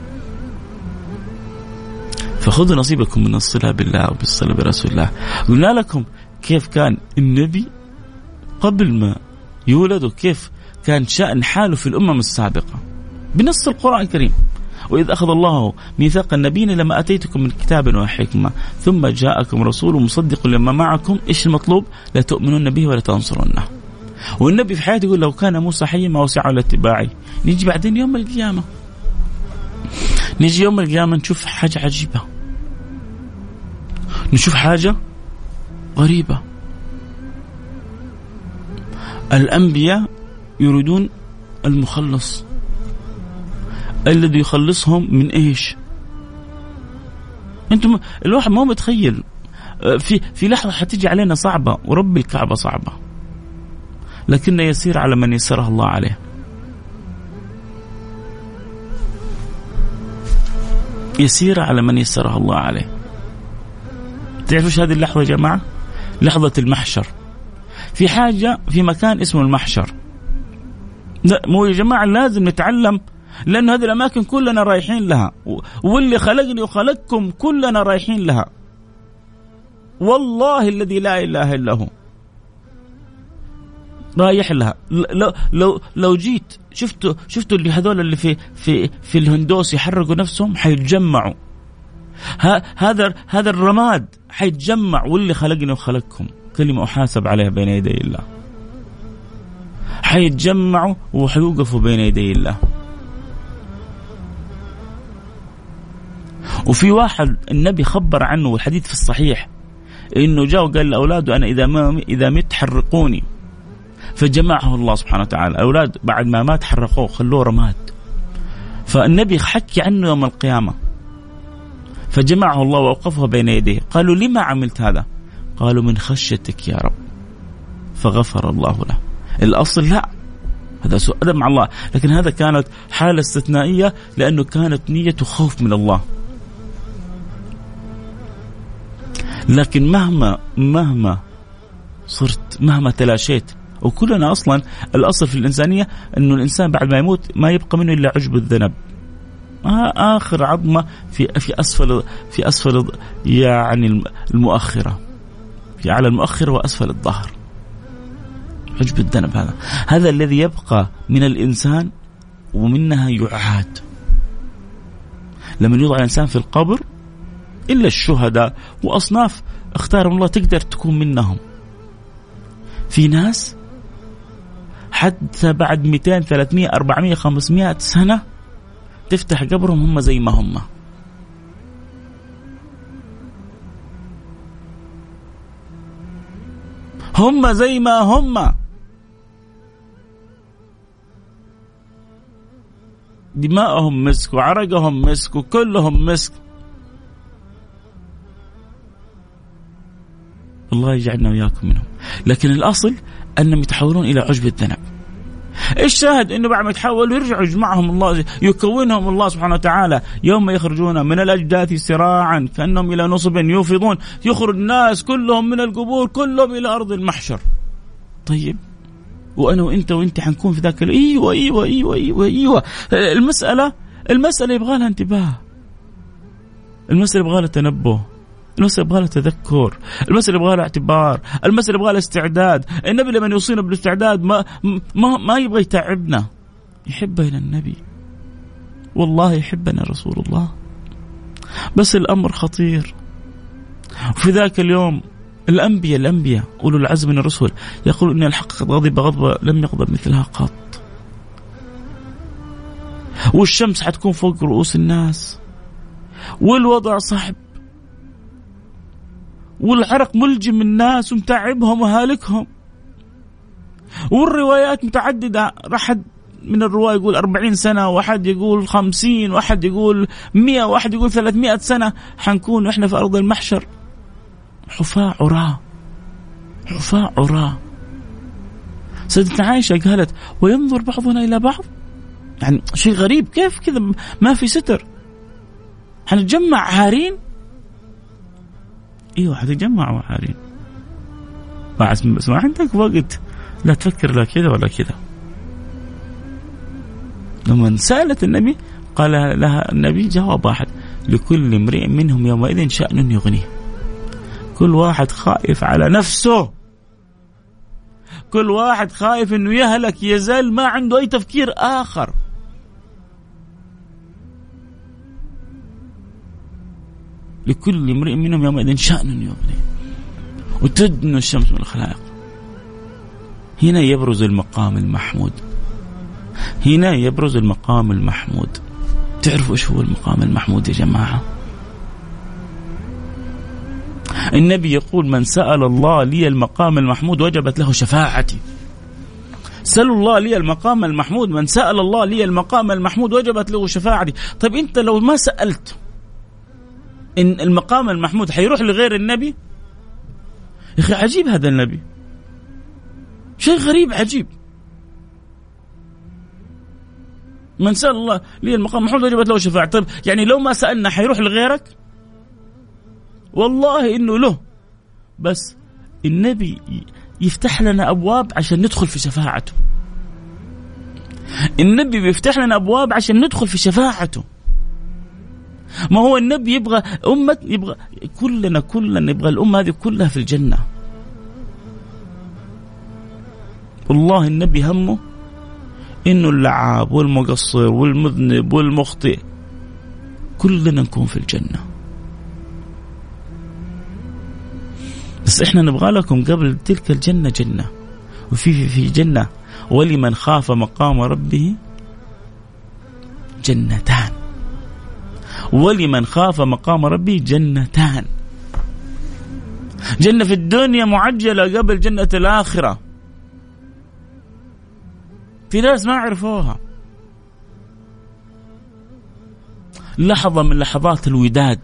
فخذوا نصيبكم من الصلة بالله وبالصلة برسول الله. قلنا لكم كيف كان النبي قبل ما يولد وكيف كان شأن حاله في الأمم السابقة. بنص القرآن الكريم. وإذ أخذ الله ميثاق النبيين لما أتيتكم من كتاب وحكمة. ثم جاءكم رسول مصدق لما معكم. إيش المطلوب؟ لا تؤمنون به ولا تنصرونه والنبي في حياته يقول لو كان موسى حيا ما وسعه لاتباعي نيجي بعدين يوم القيامة. نيجي يوم القيامة نشوف حاجة عجيبة. نشوف حاجة غريبة. الأنبياء يريدون المخلص. الذي يخلصهم من إيش؟ أنتم الواحد ما هو متخيل. في في لحظة حتيجي علينا صعبة ورب الكعبة صعبة. لكن يسير على من يسرها الله عليه. يسير على من يسرها الله عليه. تعرفوا هذه اللحظة يا جماعة؟ لحظة المحشر. في حاجة في مكان اسمه المحشر. لا مو يا جماعة لازم نتعلم لأن هذه الأماكن كلنا رايحين لها. واللي خلقني وخلقكم كلنا رايحين لها. والله الذي لا إله إلا هو. رايح لها. لو لو لو جيت شفتوا شفتوا اللي هذول اللي في في في الهندوس يحرقوا نفسهم حيتجمعوا. هذا هذا الرماد حيتجمع واللي خلقني وخلقكم. كلمة أحاسب عليها بين يدي الله. حيتجمعوا وحيوقفوا بين يدي الله. وفي واحد النبي خبر عنه والحديث في الصحيح إنه جاء وقال لأولاده أنا إذا ما إذا مت حرقوني. فجمعه الله سبحانه وتعالى. الاولاد بعد ما مات حرقوه خلوه رماد. فالنبي حكي عنه يوم القيامة. فجمعه الله واوقفه بين يديه. قالوا لما عملت هذا؟ قالوا من خشيتك يا رب. فغفر الله له. الأصل لا. هذا سوء ادب مع الله. لكن هذا كانت حالة استثنائية لأنه كانت نيته خوف من الله. لكن مهما مهما صرت مهما تلاشيت وكلنا أصلا الأصل في الإنسانية إنه الإنسان بعد ما يموت ما يبقى منه إلا عجب الذنب. آخر عظمة في في أسفل في أسفل يعني المؤخرة. في اعلى المؤخرة وأسفل الظهر. عجب الذنب هذا. هذا الذي يبقى من الإنسان ومنها يعاد. لما يوضع الإنسان في القبر إلا الشهداء وأصناف اختارهم الله تقدر تكون منهم. في ناس حتى بعد 200 300 400 500 سنة تفتح قبرهم هم زي ما هم. هم زي ما هم. دماءهم مسك وعرقهم مسك وكلهم مسك. الله يجعلنا وياكم منهم. لكن الأصل أنهم يتحولون إلى عجب الذنب الشاهد إنه بعد ما يتحولوا يرجعوا يجمعهم الله يكونهم الله سبحانه وتعالى يوم يخرجون من الأجداث سراعا كأنهم إلى نصب يوفضون يخرج الناس كلهم من القبور كلهم إلى أرض المحشر. طيب وأنا وأنت وأنت حنكون في ذاك إيوه إيوه إيوه إيوه إيوه المسألة المسألة يبغى لها انتباه. المسألة يبغى لها تنبه. المسألة يبغى لها تذكر المسألة يبغى لها اعتبار المسألة يبغى لها استعداد. النبي لما يوصينا بالاستعداد ما ما ما يبغى يتعبنا. يحبنا النبي. والله يحبنا رسول الله. بس الأمر خطير. وفي ذاك اليوم الأنبياء الأنبياء أولو العزم من الرسل يقول إن الحق قد غضب غضبة لم يغضب مثلها قط. والشمس حتكون فوق رؤوس الناس. والوضع صعب. والعرق ملجم الناس ومتعبهم وهالكهم. والروايات متعددة. أحد من الرواة يقول أربعين سنة واحد يقول خمسين واحد يقول مئة واحد يقول ثلاثمائة سنة. حنكون إحنا في أرض المحشر. حفاة عراة. حفاة عراة. سيدتنا عائشة قالت وينظر بعضنا إلى بعض؟ يعني شيء غريب. كيف كذا؟ ما في ستر. حنتجمع عارين إيوه حتتجمعوا عارين بس ما عندك وقت. لا تفكر لا كذا ولا كذا. لما سألت النبي قال لها النبي جواب واحد. لكل امرئ منهم يومئذ شأن يغنيه. كل واحد خائف على نفسه. كل واحد خايف إنه يهلك يزال ما عنده أي تفكير آخر. لكل امرئ منهم يومئذ شأن يغنيه وتدنو الشمس من الخلائق. هنا يبرز المقام المحمود. هنا يبرز المقام المحمود. تعرفوا إيش هو المقام المحمود يا جماعة؟ النبي يقول من سأل الله لي المقام المحمود وجبت له شفاعتي. سألوا الله لي المقام المحمود. من سأل الله لي المقام المحمود وجبت له شفاعتي. طيب أنت لو ما سألت إن المقام المحمود حيروح لغير النبي؟ يا أخي عجيب هذا النبي. شيء غريب عجيب. من سأل الله لي المقام المحمود وجبت له شفاعة. طيب يعني لو ما سألنا حيروح لغيرك؟ والله إنه له. بس النبي يفتح لنا أبواب عشان ندخل في شفاعته. النبي بيفتح لنا أبواب عشان ندخل في شفاعته. ما هو النبي يبغى أمة يبغى كلنا كلنا يبغى الأمة هذه كلها في الجنة والله النبي همه إنه اللعاب والمقصر والمذنب والمخطئ كلنا نكون في الجنة. بس إحنا نبغى لكم قبل تلك الجنة جنة وفي في, في جنة ولمن خاف مقام ربه جنتان. ولمن خاف مقام ربه جنتان. جنة في الدنيا معجلة قبل جنة الآخرة. في ناس ما عرفوها. لحظة من لحظات الوداد.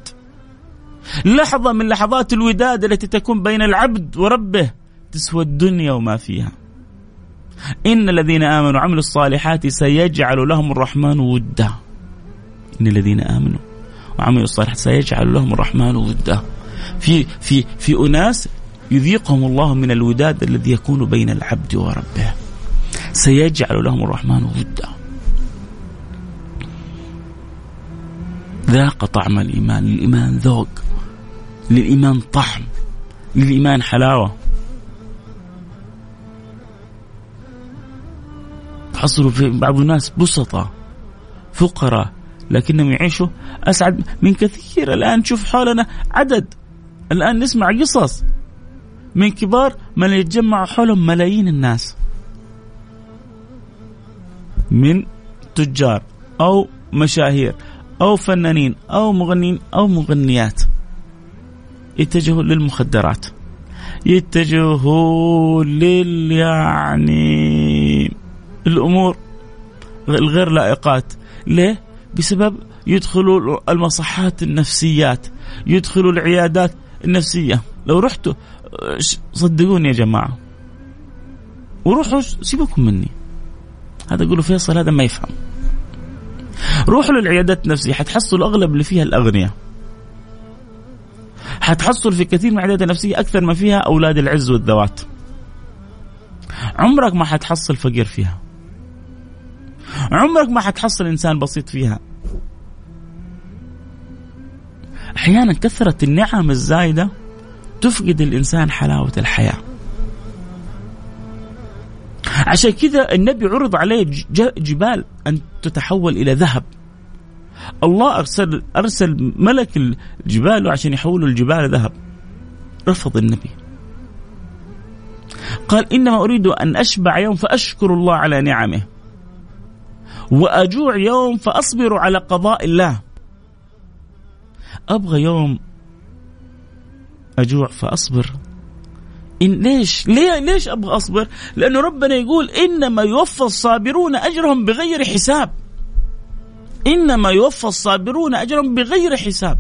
لحظة من لحظات الوداد التي تكون بين العبد وربه تسوى الدنيا وما فيها. إن الذين آمنوا وعملوا الصالحات سيجعل لهم الرحمن ودا. إن الذين آمنوا وعملوا الصالحات سيجعل لهم الرحمن ودا في في في أناس يذيقهم الله من الوداد الذي يكون بين العبد وربه. سيجعل لهم الرحمن ودا ذاق طعم الإيمان. للإيمان ذوق. للإيمان طعم. للإيمان حلاوة. تحصلوا في بعض الناس بسطة. فقراء. لكنهم يعيشوا أسعد من كثير. الآن نشوف حولنا عدد. الآن نسمع قصص من كبار من يتجمع حولهم ملايين الناس من تجار أو مشاهير أو فنانين أو مغنين أو مغنيات. يتجهوا للمخدرات. يتجهوا لل يعني الأمور الغير لائقات. ليه؟ بسبب يدخلوا المصحات النفسيات يدخلوا العيادات النفسية. لو رحتوا صدقوني يا جماعة. وروحوا سيبكم مني. هذا يقولوا فيصل هذا ما يفهم. روحوا للعيادات النفسية. حتحصلوا أغلب اللي فيها الأغنياء. حتحصل في كثير من العيادات النفسية أكثر ما فيها أولاد العز والذوات. عمرك ما حتحصل فقير فيها. عمرك ما حتحصل إنسان بسيط فيها. أحيانا كثرة النعم الزايدة تفقد الإنسان حلاوة الحياة. عشان كذا النبي عرض عليه جبال أن تتحول إلى ذهب. الله أرسل أرسل ملك الجبال عشان يحولوا الجبال ذهب. رفض النبي. قال إنما أريد أن أشبع يوم فأشكر الله على نعمه. وأجوع يوم فأصبر على قضاء الله أبغى يوم أجوع فأصبر إن ليش؟ ليه ليش أبغى أصبر؟ لأنه ربنا يقول إنما يوفى الصابرون أجرهم بغير حساب. إنما يوفى الصابرون أجرهم بغير حساب.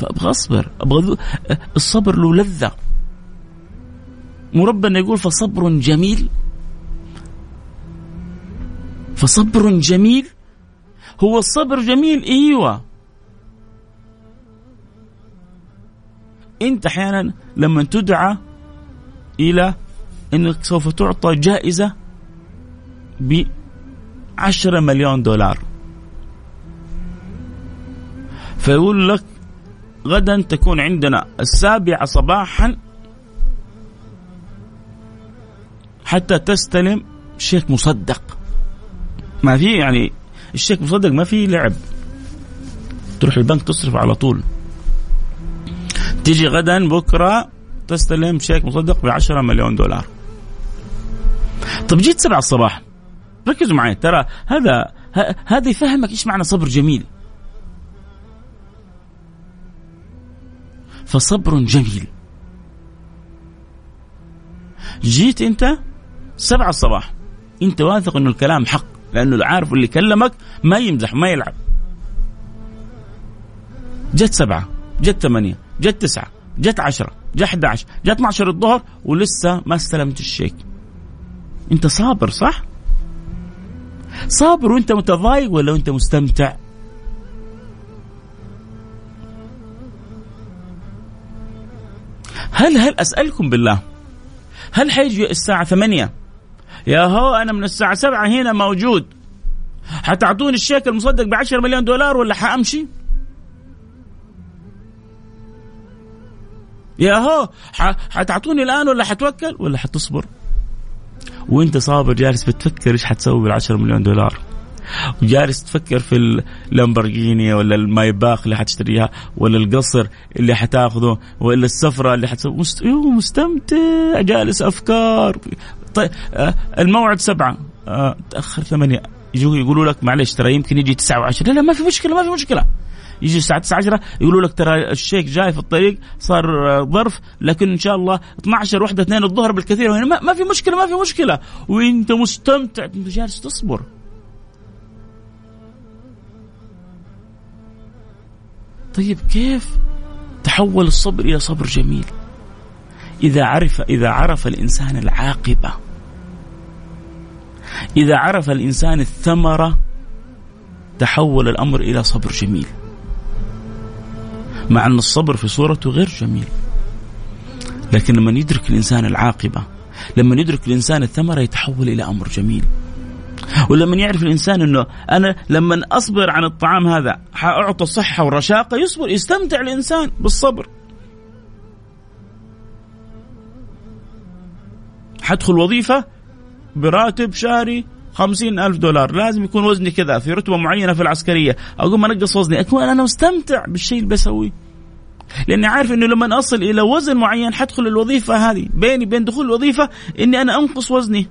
فأبغى أصبر، أبغى الصبر له لذه. وربنا يقول فصبر جميل فصبر جميل. هو الصبر جميل أيوه. انت أحيانا لما تدعى إلى انك سوف تعطى جائزة ب 10 مليون دولار. فيقول لك غدا تكون عندنا السابعة صباحا حتى تستلم شيك مصدق. ما في يعني الشيك مصدق ما في لعب. تروح البنك تصرف على طول. تيجي غدا بكرة تستلم شيك مصدق ب 10 مليون دولار. طب جيت سبعة الصباح. ركزوا معي ترى هذا هذا يفهمك إيش معنى صبر جميل؟ فصبر جميل. جيت أنت سبعة الصباح. أنت واثق إنه الكلام حق. لأنه عارف اللي كلمك ما يمزح ما يلعب. جت سبعة جت ثمانية جت تسعة جت عشرة جت 11 جت 12 الظهر ولسه ما استلمت الشيك. انت صابر صح؟ صابر وانت متضايق ولا وانت مستمتع؟ هل هل أسألكم بالله هل حيجي الساعة 8 يا هو أنا من الساعة 7 هنا موجود. حتعطوني الشيك المصدق ب 10 مليون دولار ولا حأمشي؟ يا هو حتعطوني الآن ولا حتوكل؟ ولا حتصبر؟ وأنت صابر جالس بتفكر إيش حتسوي بال 10 مليون دولار؟ وجالس تفكر في اللامبرجيني ولا المايباخ اللي حتشتريها ولا القصر اللي حتاخذه ولا السفرة اللي حتسوي؟ مست... مستمتع جالس أفكار. طيب آه الموعد سبعة. آه تأخر ثمانية. يجوا يقولوا لك معلش ترى يمكن يجي تسعة وعشرة. لا لا ما في مشكلة ما في مشكلة. يجي الساعة 9 10 يقولوا لك ترى الشيك جاي في الطريق صار ظرف. لكن إن شاء الله 12 وحده 2 الظهر بالكثير ما, ما في مشكلة ما في مشكلة. وإنت مستمتع إنت جالس تصبر. طيب كيف تحول الصبر إلى صبر جميل؟ إذا عرف إذا عرف الإنسان العاقبة إذا عرف الإنسان الثمرة تحول الأمر إلى صبر جميل. مع أن الصبر في صورته غير جميل. لكن لما يدرك الإنسان العاقبة لما يدرك الإنسان الثمرة يتحول إلى أمر جميل. ولما يعرف الإنسان أنه أنا لما أصبر عن الطعام هذا حأعطى صحة ورشاقة يصبر يستمتع الإنسان بالصبر. حدخل وظيفة براتب شهري خمسين ألف دولار. لازم يكون وزني كذا في رتبة معينة في العسكرية. أقوم أنقص وزني أكون أنا مستمتع بالشيء اللي بسويه لأني عارف إنه لما أصل إلى وزن معين حدخل الوظيفة هذه. بيني بين دخول الوظيفة إني أنا أنقص وزني.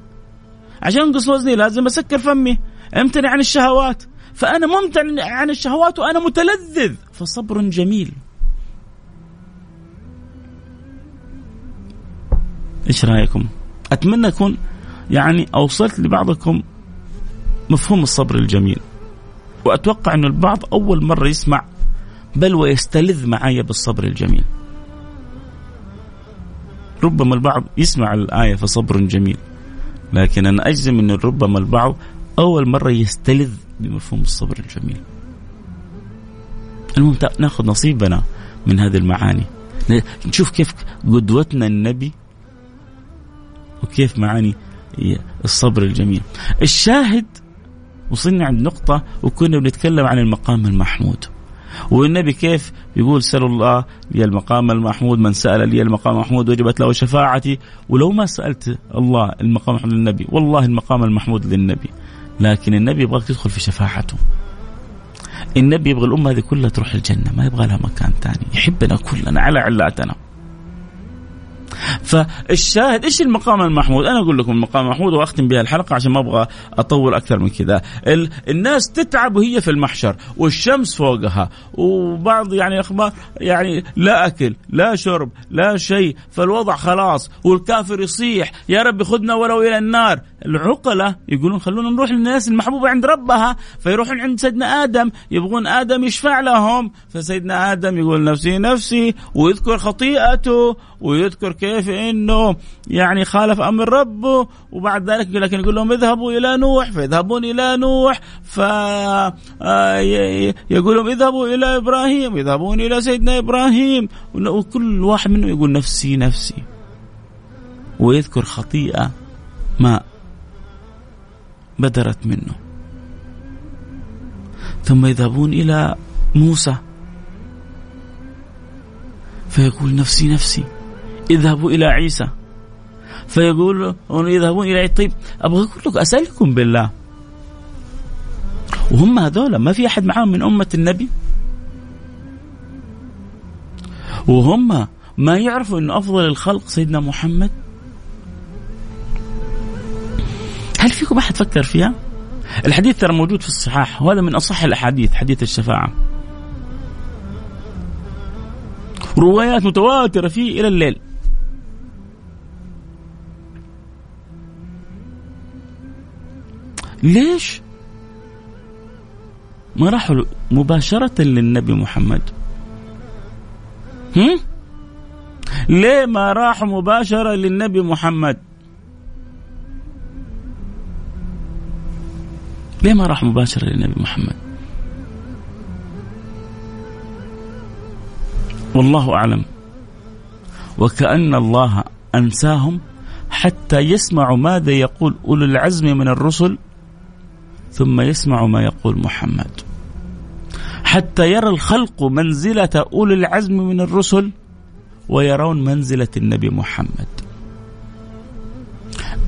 عشان أنقص وزني لازم أسكر فمي أمتنع عن الشهوات. فأنا ممتنع عن الشهوات وأنا متلذذ. فصبر جميل. إيش رأيكم؟ أتمنى أكون يعني أوصلت لبعضكم مفهوم الصبر الجميل. وأتوقع انه البعض أول مرة يسمع بل ويستلذ معي بالصبر الجميل. ربما البعض يسمع الآية فصبر جميل لكن أنا أجزم أن ربما البعض أول مرة يستلذ بمفهوم الصبر الجميل. المهم ناخذ نصيبنا من هذه المعاني. نشوف كيف قدوتنا النبي وكيف معاني الصبر الجميل. الشاهد وصلنا عند نقطة وكنا بنتكلم عن المقام المحمود. والنبي كيف يقول سأل الله لي المقام المحمود من سأل لي المقام المحمود وجبت له شفاعتي. ولو ما سألت الله المقام المحمود للنبي والله المقام المحمود للنبي. لكن النبي يبغاك تدخل في شفاعته. النبي يبغى الأمة هذه كلها تروح الجنة ما يبغى لها مكان ثاني. يحبنا كلنا على علاتنا. فالشاهد إيش المقام المحمود؟ أنا أقول لكم المقام المحمود وأختم بها الحلقة عشان ما أبغى أطول أكثر من كذا. الناس تتعب وهي في المحشر والشمس فوقها وبعض يعني أخبار يعني لا أكل لا شرب لا شيء فالوضع خلاص والكافر يصيح يا رب خذنا ولو إلى النار العقلة يقولون خلونا نروح للناس المحبوبة عند ربها فيروحون عند سيدنا آدم يبغون آدم يشفع لهم فسيدنا آدم يقول نفسي نفسي ويذكر خطيئته ويذكر كيف إنه يعني خالف أمر ربه وبعد ذلك لكن يقول لهم اذهبوا إلى نوح فيذهبون إلى نوح ف آه، يقول لهم اذهبوا إلى إبراهيم يذهبون إلى سيدنا إبراهيم وكل واحد منهم يقول نفسي نفسي. ويذكر خطيئة ما بدرت منه. ثم يذهبون إلى موسى فيقول نفسي نفسي. اذهبوا إلى عيسى. فيقول يذهبون إلى طيب أبغى أقول لكم أسألكم بالله. وهم هذول ما في أحد معاهم من أمة النبي. وهم ما يعرفوا إنه أفضل الخلق سيدنا محمد. هل فيكم أحد فكر فيها؟ الحديث ترى موجود في الصحاح وهذا من أصح الأحاديث حديث الشفاعة. روايات متواترة فيه إلى الليل. ليش؟ ما راحوا مباشرة للنبي محمد. هم؟ ليه ما راحوا مباشرة للنبي محمد؟ ليه ما راح مباشرة للنبي محمد؟ والله أعلم. وكأن الله أنساهم حتى يسمعوا ماذا يقول أولو العزم من الرسل ثم يسمع ما يقول محمد. حتى يرى الخلق منزلة أولي العزم من الرسل ويرون منزلة النبي محمد.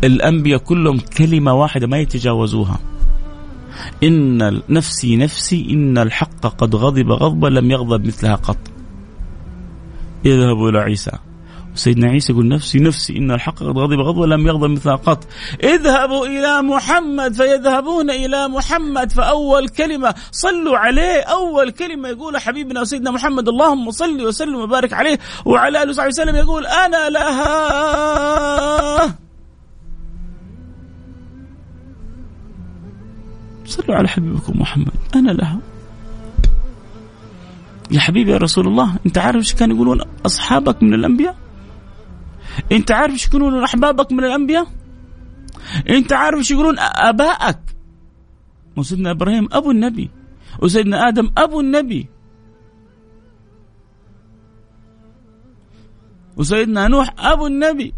الأنبياء كلهم كلمة واحدة ما يتجاوزوها. إن نفسي نفسي إن الحق قد غضب غضبا لم يغضب مثلها قط. اذهبوا إلى عيسى. سيدنا عيسى يقول نفسي نفسي إن الحق قد غضب غضبا لم يغضب مثلها قط. اذهبوا إلى محمد فيذهبون إلى محمد فأول كلمة صلوا عليه. أول كلمة يقول حبيبنا وسيدنا محمد اللهم صل وسلم وبارك عليه وعلى آله وصحبه وسلم. يقول أنا لها. صلوا على حبيبكم محمد أنا لها. يا حبيبي يا رسول الله أنت عارف إيش كانوا يقولون أصحابك من الأنبياء؟ أنت عارف إيش يقولون أحبابك من الأنبياء؟ أنت عارف إيش يقولون آبائك وسيدنا إبراهيم أبو النبي. وسيدنا آدم أبو النبي. وسيدنا نوح أبو النبي.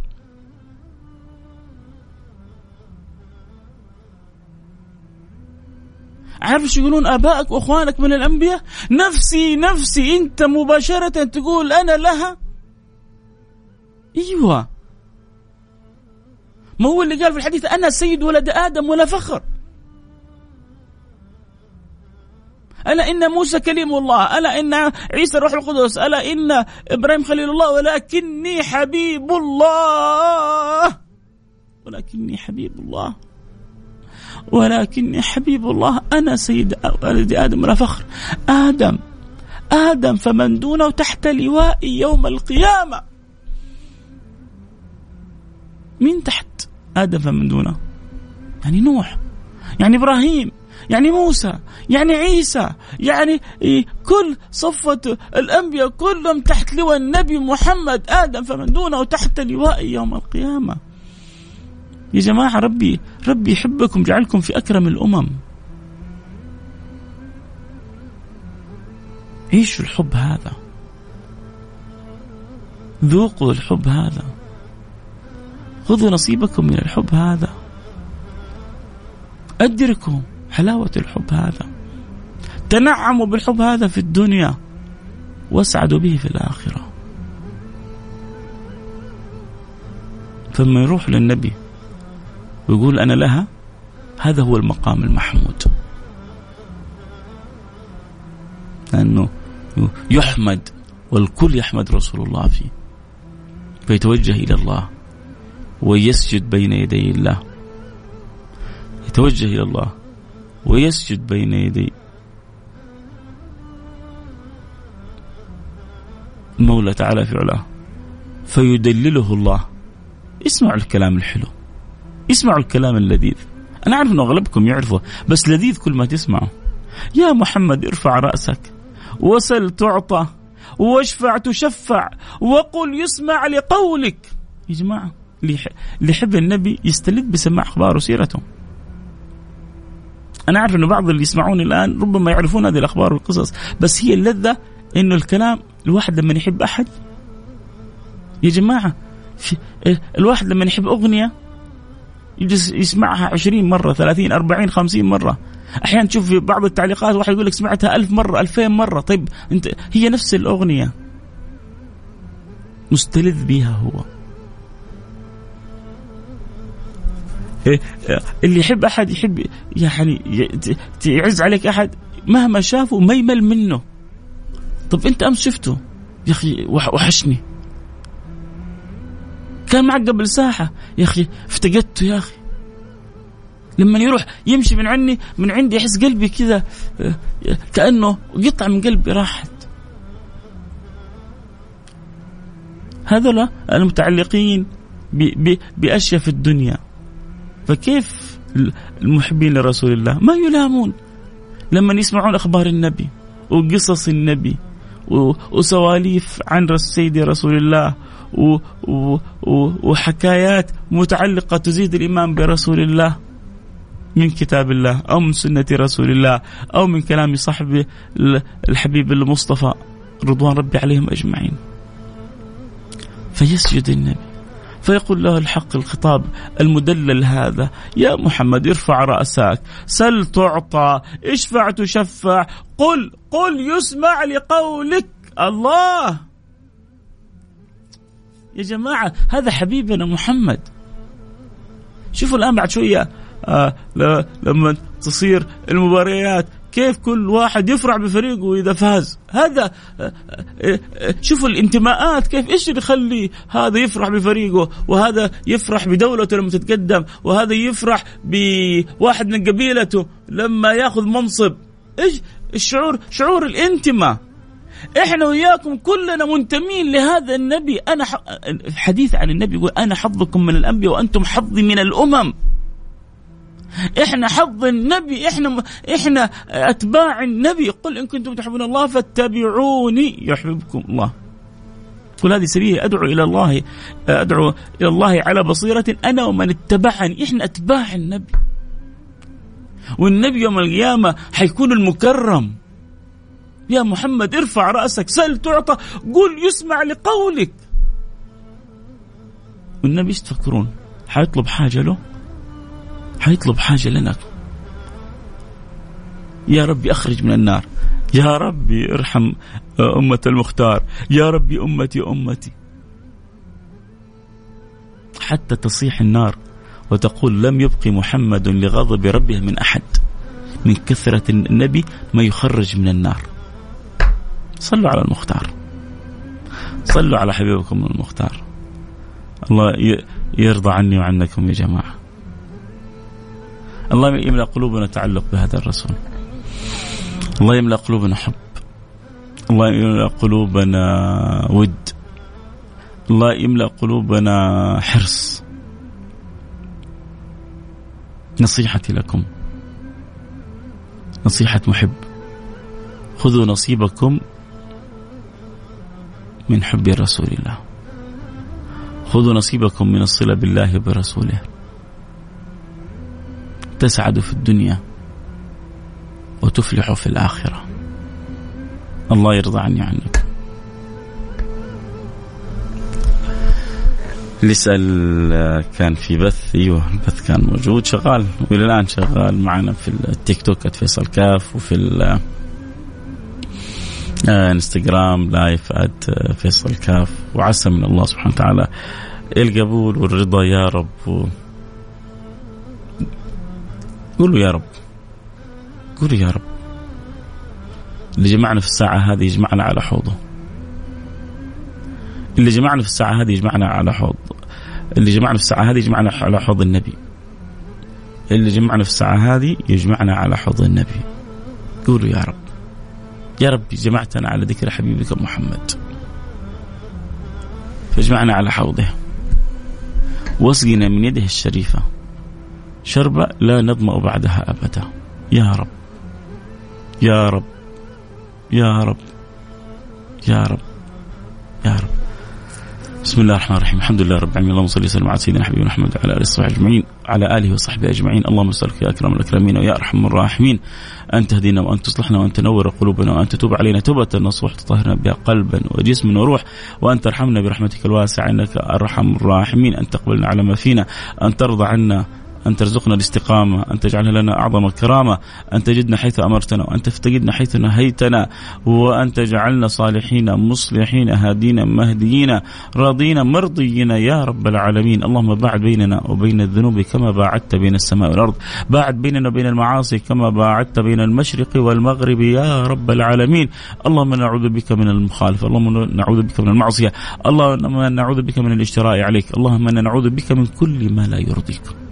عارف إيش يقولون ابائك واخوانك من الانبياء؟ نفسي نفسي انت مباشرة تقول أنا لها أيوه. ما هو اللي قال في الحديث أنا سيد ولد آدم ولا فخر. ألا إن موسى كليم الله ألا إن عيسى روح القدس ألا إن إبراهيم خليل الله ولكني حبيب الله. ولكني حبيب الله. ولكني حبيب الله. أنا سيد ولد آدم ولا فخر. آدم آدم فمن دونه تحت لوائي يوم القيامة. مين تحت آدم فمن دونه. يعني نوح يعني إبراهيم يعني موسى يعني عيسى يعني كل صفة الأنبياء كلهم تحت لواء النبي محمد آدم فمن دونه تحت لواء يوم القيامة. يا جماعة ربي ربي يحبكم جعلكم في أكرم الأمم. عيشوا الحب هذا؟ ذوقوا الحب هذا. خذوا نصيبكم من الحب هذا. أدركوا حلاوة الحب هذا. تنعموا بالحب هذا في الدنيا واسعدوا به في الآخرة. ثم يروح للنبي ويقول أنا لها هذا هو المقام المحمود. لأنه يحمد والكل يحمد رسول الله فيه فيتوجه إلى الله. ويسجد بين يدي الله. يتوجه إلى الله. ويسجد بين يدي المولى تعالى في علاه فيدلله الله. اسمع الكلام الحلو. اسمعوا الكلام اللذيذ. أنا أعرف أنه أغلبكم يعرفه بس لذيذ كل ما تسمعه. يا محمد ارفع رأسك. وسل تعطى. واشفع تشفع. وقل يسمع لقولك. يا جماعة اللي يحب النبي يستلذ بسماع أخباره وسيرته. أنا أعرف أنه بعض اللي يسمعوني الآن ربما يعرفون هذه الأخبار والقصص بس هي اللذة أنه الكلام الواحد لما يحب أحد يا جماعة الواحد لما يحب أغنية يجلس يسمعها 20 مرة 30 40 50 مرة. أحيانا تشوف في بعض التعليقات واحد يقول لك سمعتها ألف مرة 2000 مرة. طيب أنت هي نفس الأغنية. مستلذ بها هو. اللي يحب أحد يحب يعني يعز عليك أحد مهما شافه ما يمل منه. طب أنت أمس شفته؟ يا أخي وحشني. كان معك قبل ساعة. يا أخي افتقدته يا أخي. لما يروح يمشي من عني من عندي يحس قلبي كذا آه، كأنه قطعة من قلبي راحت. هذول المتعلقين بأشياء في الدنيا. فكيف المحبين لرسول الله؟ ما يلامون. لما يسمعون أخبار النبي وقصص النبي وسواليف عن سيدي رسول الله وحكايات متعلقة تزيد الإيمان برسول الله من كتاب الله أو من سنة رسول الله أو من كلام صاحب الحبيب المصطفى رضوان ربي عليهم أجمعين. فيسجد النبي. فيقول له الحق الخطاب المدلل هذا يا محمد ارفع رأسك سل تعطى اشفع تشفع قل قل يسمع لقولك الله. يا جماعة هذا حبيبنا محمد. شوفوا الآن بعد شوية آه لما تصير المباريات كيف كل واحد يفرح بفريقه اذا فاز؟ هذا شوفوا الانتماءات كيف إيش اللي يخلي هذا يفرح بفريقه؟ وهذا يفرح بدولته لما تتقدم وهذا يفرح بواحد من قبيلته لما يأخذ منصب. إيش الشعور؟ شعور الانتماء. إحنا وياكم كلنا منتمين لهذا النبي. أنا حديث عن النبي يقول أنا حظكم من الأنبياء وأنتم حظي من الأمم. إحنا حظ النبي إحنا إحنا أتباع النبي. قل إن كنتم تحبون الله فاتبعوني يحببكم الله. قل هذه سبيلي أدعو إلى الله أدعو إلى الله على بصيرة أنا ومن اتبعني. إحنا أتباع النبي. والنبي يوم القيامة حيكون المكرم. يا محمد ارفع رأسك سل تعطى قل يسمع لقولك. والنبي إيش تفكرون حيطلب حاجة له؟ حيطلب حاجة لنا. يا ربي أخرج من النار. يا ربي ارحم أمة المختار. يا ربي أمتي أمتي. حتى تصيح النار وتقول لم يبقي محمد لغضب ربه من أحد. من كثرة النبي ما يخرج من النار. صلوا على المختار. صلوا على حبيبكم المختار. الله يرضى عني وعنكم يا جماعة. الله يملأ قلوبنا تعلق بهذا الرسول. الله يملأ قلوبنا حب. الله يملأ قلوبنا ود. الله يملأ قلوبنا حرص. نصيحتي لكم. نصيحة محب. خذوا نصيبكم من حب رسول الله. خذوا نصيبكم من الصلة بالله وبرسوله. تسعد في الدنيا وتفلح في الآخرة. الله يرضى عني عنك. اللي كان في بث أيوه البث كان موجود شغال وإلى الآن شغال معنا في التيك توك فيصل كاف وفي انستغرام لايف فيصل كاف وعسى من الله سبحانه وتعالى القبول والرضا يا رب. قولوا يا رب. قولوا يا رب. اللي جمعنا في الساعة هذه يجمعنا على حوضه. اللي جمعنا في الساعة هذه يجمعنا على حوض. اللي جمعنا في الساعة هذه يجمعنا على حوض النبي. اللي جمعنا في الساعة هذه يجمعنا على حوض النبي. قولوا يا رب. يا رب جمعتنا على ذكر حبيبك محمد. فاجمعنا على حوضه. واسقنا من يده الشريفة. شربة لا نظمأ بعدها أبدا. يا رب. يا رب. يا رب. يا رب. يا رب. بسم الله الرحمن الرحيم. الحمد لله رب العالمين. اللهم صل وسلم على سيدنا حبيبنا محمد وعلى آله وصحبه أجمعين على آله وصحبه أجمعين. اللهم نسالك يا اكرم الاكرمين ويا أرحم الراحمين. ان تهدينا وان تصلحنا وان تنور قلوبنا وان تتوب علينا توبة. نصوح تطهرنا بها قلبا وجسما وروح. وان ترحمنا برحمتك الواسعة إنك أرحم الراحمين. أن تقبلنا على ما فينا. أن ترضى عنا. أن ترزقنا الاستقامة أن تجعلها لنا أعظم الكرامة أن تجدنا حيث أمرتنا وأن تفتقدنا حيث نهيتنا وأن تجعلنا صالحين مصلحين هادين مهديين راضين مرضيين يا رب العالمين. اللهم باعد بيننا وبين الذنوب كما باعدت بين السماء والأرض. باعد بيننا وبين المعاصي كما باعدت بين المشرق والمغرب يا رب العالمين. اللهم نعوذ بك من المخالفة اللهم نعوذ بك من المعصية اللهم نعوذ بك من الاشتراء عليك اللهم نعوذ بك من كل ما لا يرضيك.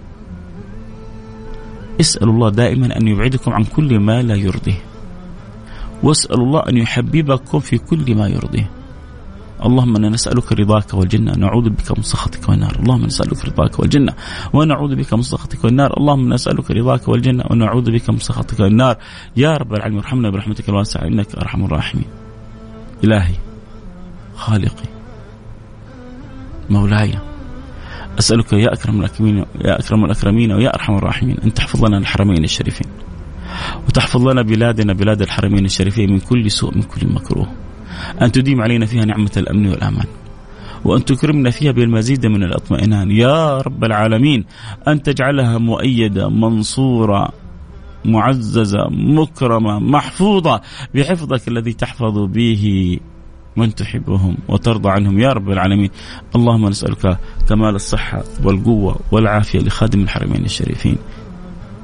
اسألوا الله دائما أن يبعدكم عن كل ما لا يرضيه. واسألوا الله أن يحببكم في كل ما يرضيه. اللهم إنا نسألك رضاك والجنة نعوذ بك من سخطك والنار. اللهم نسألك رضاك والجنة ونعوذ بك من سخطك والنار. اللهم نسألك رضاك والجنة ونعوذ بك من سخطك والنار. يا رب العالمين ارحمنا برحمتك الواسعة إنك أرحم الراحمين. إلهي خالقي مولاي أسألك يا أكرم الأكرمين يا أكرم الأكرمين ويا أرحم الراحمين أن تحفظ لنا الحرمين الشريفين. وتحفظ لنا بلادنا بلاد الحرمين الشريفين من كل سوء من كل مكروه. أن تديم علينا فيها نعمة الأمن والأمان. وأن تكرمنا فيها بالمزيد من الاطمئنان. يا رب العالمين أن تجعلها مؤيدة منصورة معززة مكرمة محفوظة بحفظك الذي تحفظ به من تحبهم وترضى عنهم. يا رب العالمين اللهم نسألك كمال الصحة والقوة والعافية لخادم الحرمين الشريفين.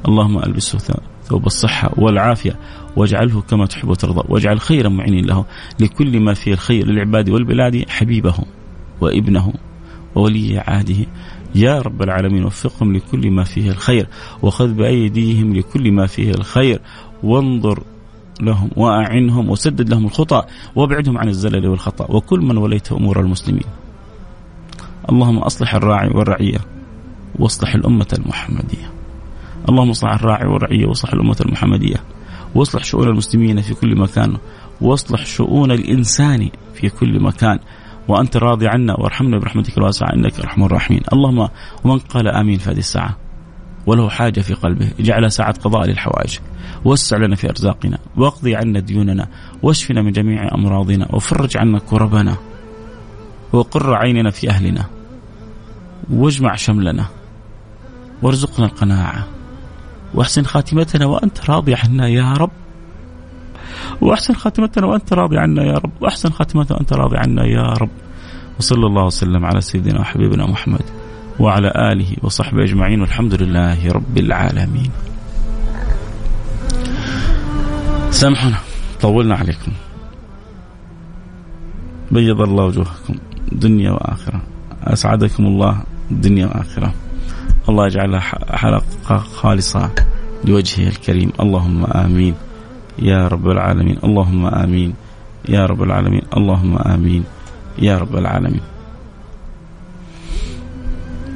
اللهم ألبسه ثوب الصحة والعافية واجعله كما تحب وترضى واجعل خيرا معين له. لكل ما فيه الخير للعباد والبلاد حبيبه وابنه وولي عهده. يا رب العالمين وفقهم لكل ما فيه الخير وخذ بأيديهم لكل ما فيه الخير. وانظر لهم وأعنهم وسدد لهم الخطأ وابعدهم عن الزلل والخطأ وكل من وليت أمور المسلمين. اللهم أصلح الراعي والرعية واصلح الأمة المحمدية. اللهم اصلح الراعي والرعية واصلح الأمة المحمدية. واصلح شؤون المسلمين في كل مكان. واصلح شؤون الإنسان في كل مكان. وأنت راضي عنا وارحمنا برحمتك الواسعة. إنك أرحم الراحمين. اللهم ومن قال آمين في هذه الساعة. وله حاجة في قلبه. اجعلها ساعة قضاء للحوائج. وسع لنا في أرزاقنا. واقضي عنا ديوننا. واشفنا من جميع أمراضنا. وفرج عنا كربنا. وقر عيننا في أهلنا. واجمع شملنا. وارزقنا القناعة. واحسن خاتمتنا وأنت راضي عنا يا رب. واحسن خاتمتنا وأنت راضي عنا يا رب. واحسن خاتمتنا وأنت راضي عنا يا رب. وصلى الله وسلم على سيدنا وحبيبنا محمد. وعلى آله وصحبه أجمعين والحمد لله رب العالمين. سامحونا طولنا عليكم. بيض الله وجوهكم دنيا وآخرة. أسعدكم الله دنيا وآخرة. الله يجعلها حلقة خالصة لوجهه الكريم اللهم آمين. يا رب العالمين اللهم آمين يا رب العالمين اللهم آمين يا رب العالمين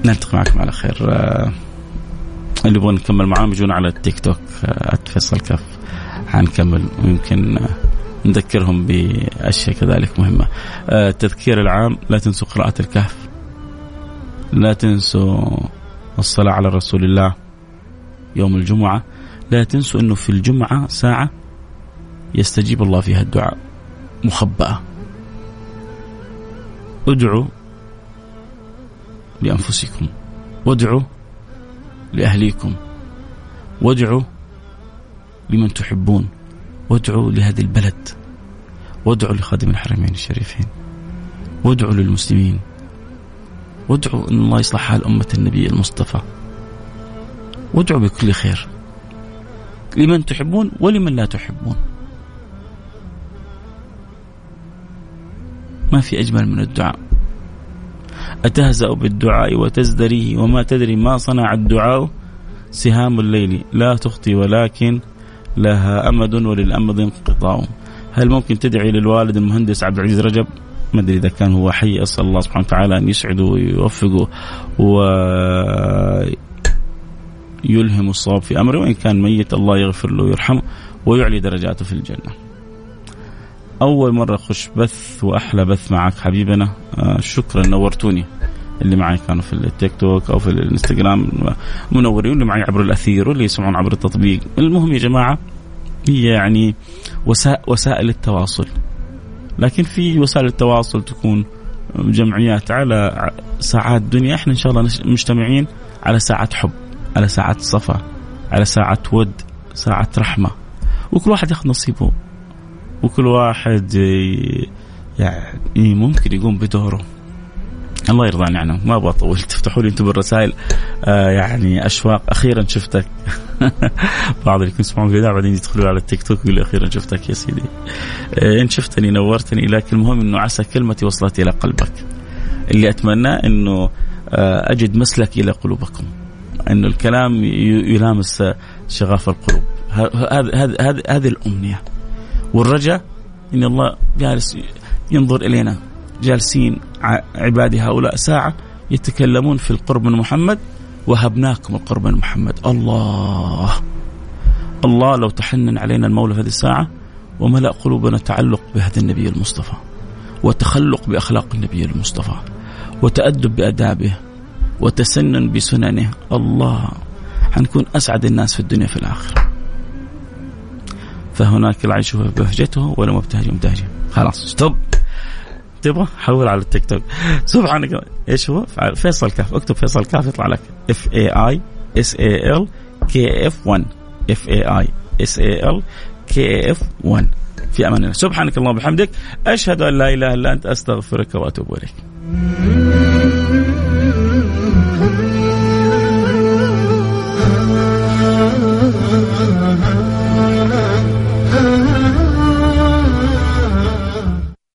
نلتقي معكم على خير آه، اللي يبغون نكمل معاهم يجون على التيك توك آه، @فيصل كف حنكمل ويمكن آه، نذكرهم بأشياء كذلك مهمة. التذكير العام لا تنسوا قراءة الكهف. لا تنسوا الصلاة على رسول الله يوم الجمعة. لا تنسوا إنه في الجمعة ساعة يستجيب الله فيها الدعاء مخبأة ادعوا لأنفسكم. وادعوا لأهليكم. وادعوا لمن تحبون. وادعوا لهذه البلد. وادعوا لخادم الحرمين الشريفين. وادعوا للمسلمين. وادعوا إن الله يصلح حال أمة النبي المصطفى. وادعوا بكل خير. لمن تحبون ولمن لا تحبون. ما في أجمل من الدعاء. أتهزأ بالدعاء وتزدريه وما تدري ما صنع الدعاء؟ سهام الليل لا تخطي ولكن لها أمد وللأمد انقطاع. هل ممكن تدعي للوالد المهندس عبد العزيز رجب؟ ما أدري إذا كان هو حي أسأل الله سبحانه وتعالى أن يسعده ويوفقه و يلهم الصواب في أمره وإن كان ميت الله يغفر له ويرحمه ويعلي درجاته في الجنة. أول مرة أخش بث وأحلى بث معك حبيبنا. آه شكرا نورتوني. اللي معي كانوا في التيك توك أو في الإنستغرام. منورين واللي معي عبر الأثير واللي يسمعون عبر التطبيق. المهم يا جماعة هي يعني وسائل التواصل. لكن في وسائل التواصل تكون جمعيات على ساعات دنيا. إحنا إن شاء الله مجتمعين على ساعة حب على ساعة صفا على ساعة ود ساعة رحمة. وكل واحد ياخذ نصيبه. وكل واحد يعني ممكن يقوم بدوره. الله يرضى عنهم ما أبغى أطول. تفتحوا لي أنتم بالرسائل آه يعني أشواق. أخيرا شفتك. بعض اللي يسمعون البدايه بعدين يدخلوا على التيك توك يقول أخيرا شفتك يا سيدي. آه إن شفتني نورتني لكن المهم إنه عسى كلمتي وصلت إلى قلبك. اللي اتمناه إنه آه أجد مسلك إلى قلوبكم. إنه الكلام يلامس شغاف القلوب. هذه هذه الأمنية. والرجاء إن الله جالس ينظر إلينا جالسين عبادي هؤلاء ساعة يتكلمون في القرب من محمد وهبناكم القرب من محمد. الله! الله لو تحنن علينا المولى في هذه الساعة وملأ قلوبنا تعلق بهذا النبي المصطفى وتخلق بأخلاق النبي المصطفى وتأدب بأدابه وتسنن بسننه. الله! حنكون أسعد الناس في الدنيا في الآخرة. فهناك العيش بهجته ولا مبتهج مبتهج خلاص stop تبغى؟ حول على التيك توك. سبحانك. إيش هو؟ فيصل كاف. اكتب فيصل كاف يطلع لك. F A I S A L K F 1 F A I S A L K F 1 في أمان الله سبحانك اللهم وبحمدك. أشهد أن لا إله إلا أنت أستغفرك وأتوب إليك.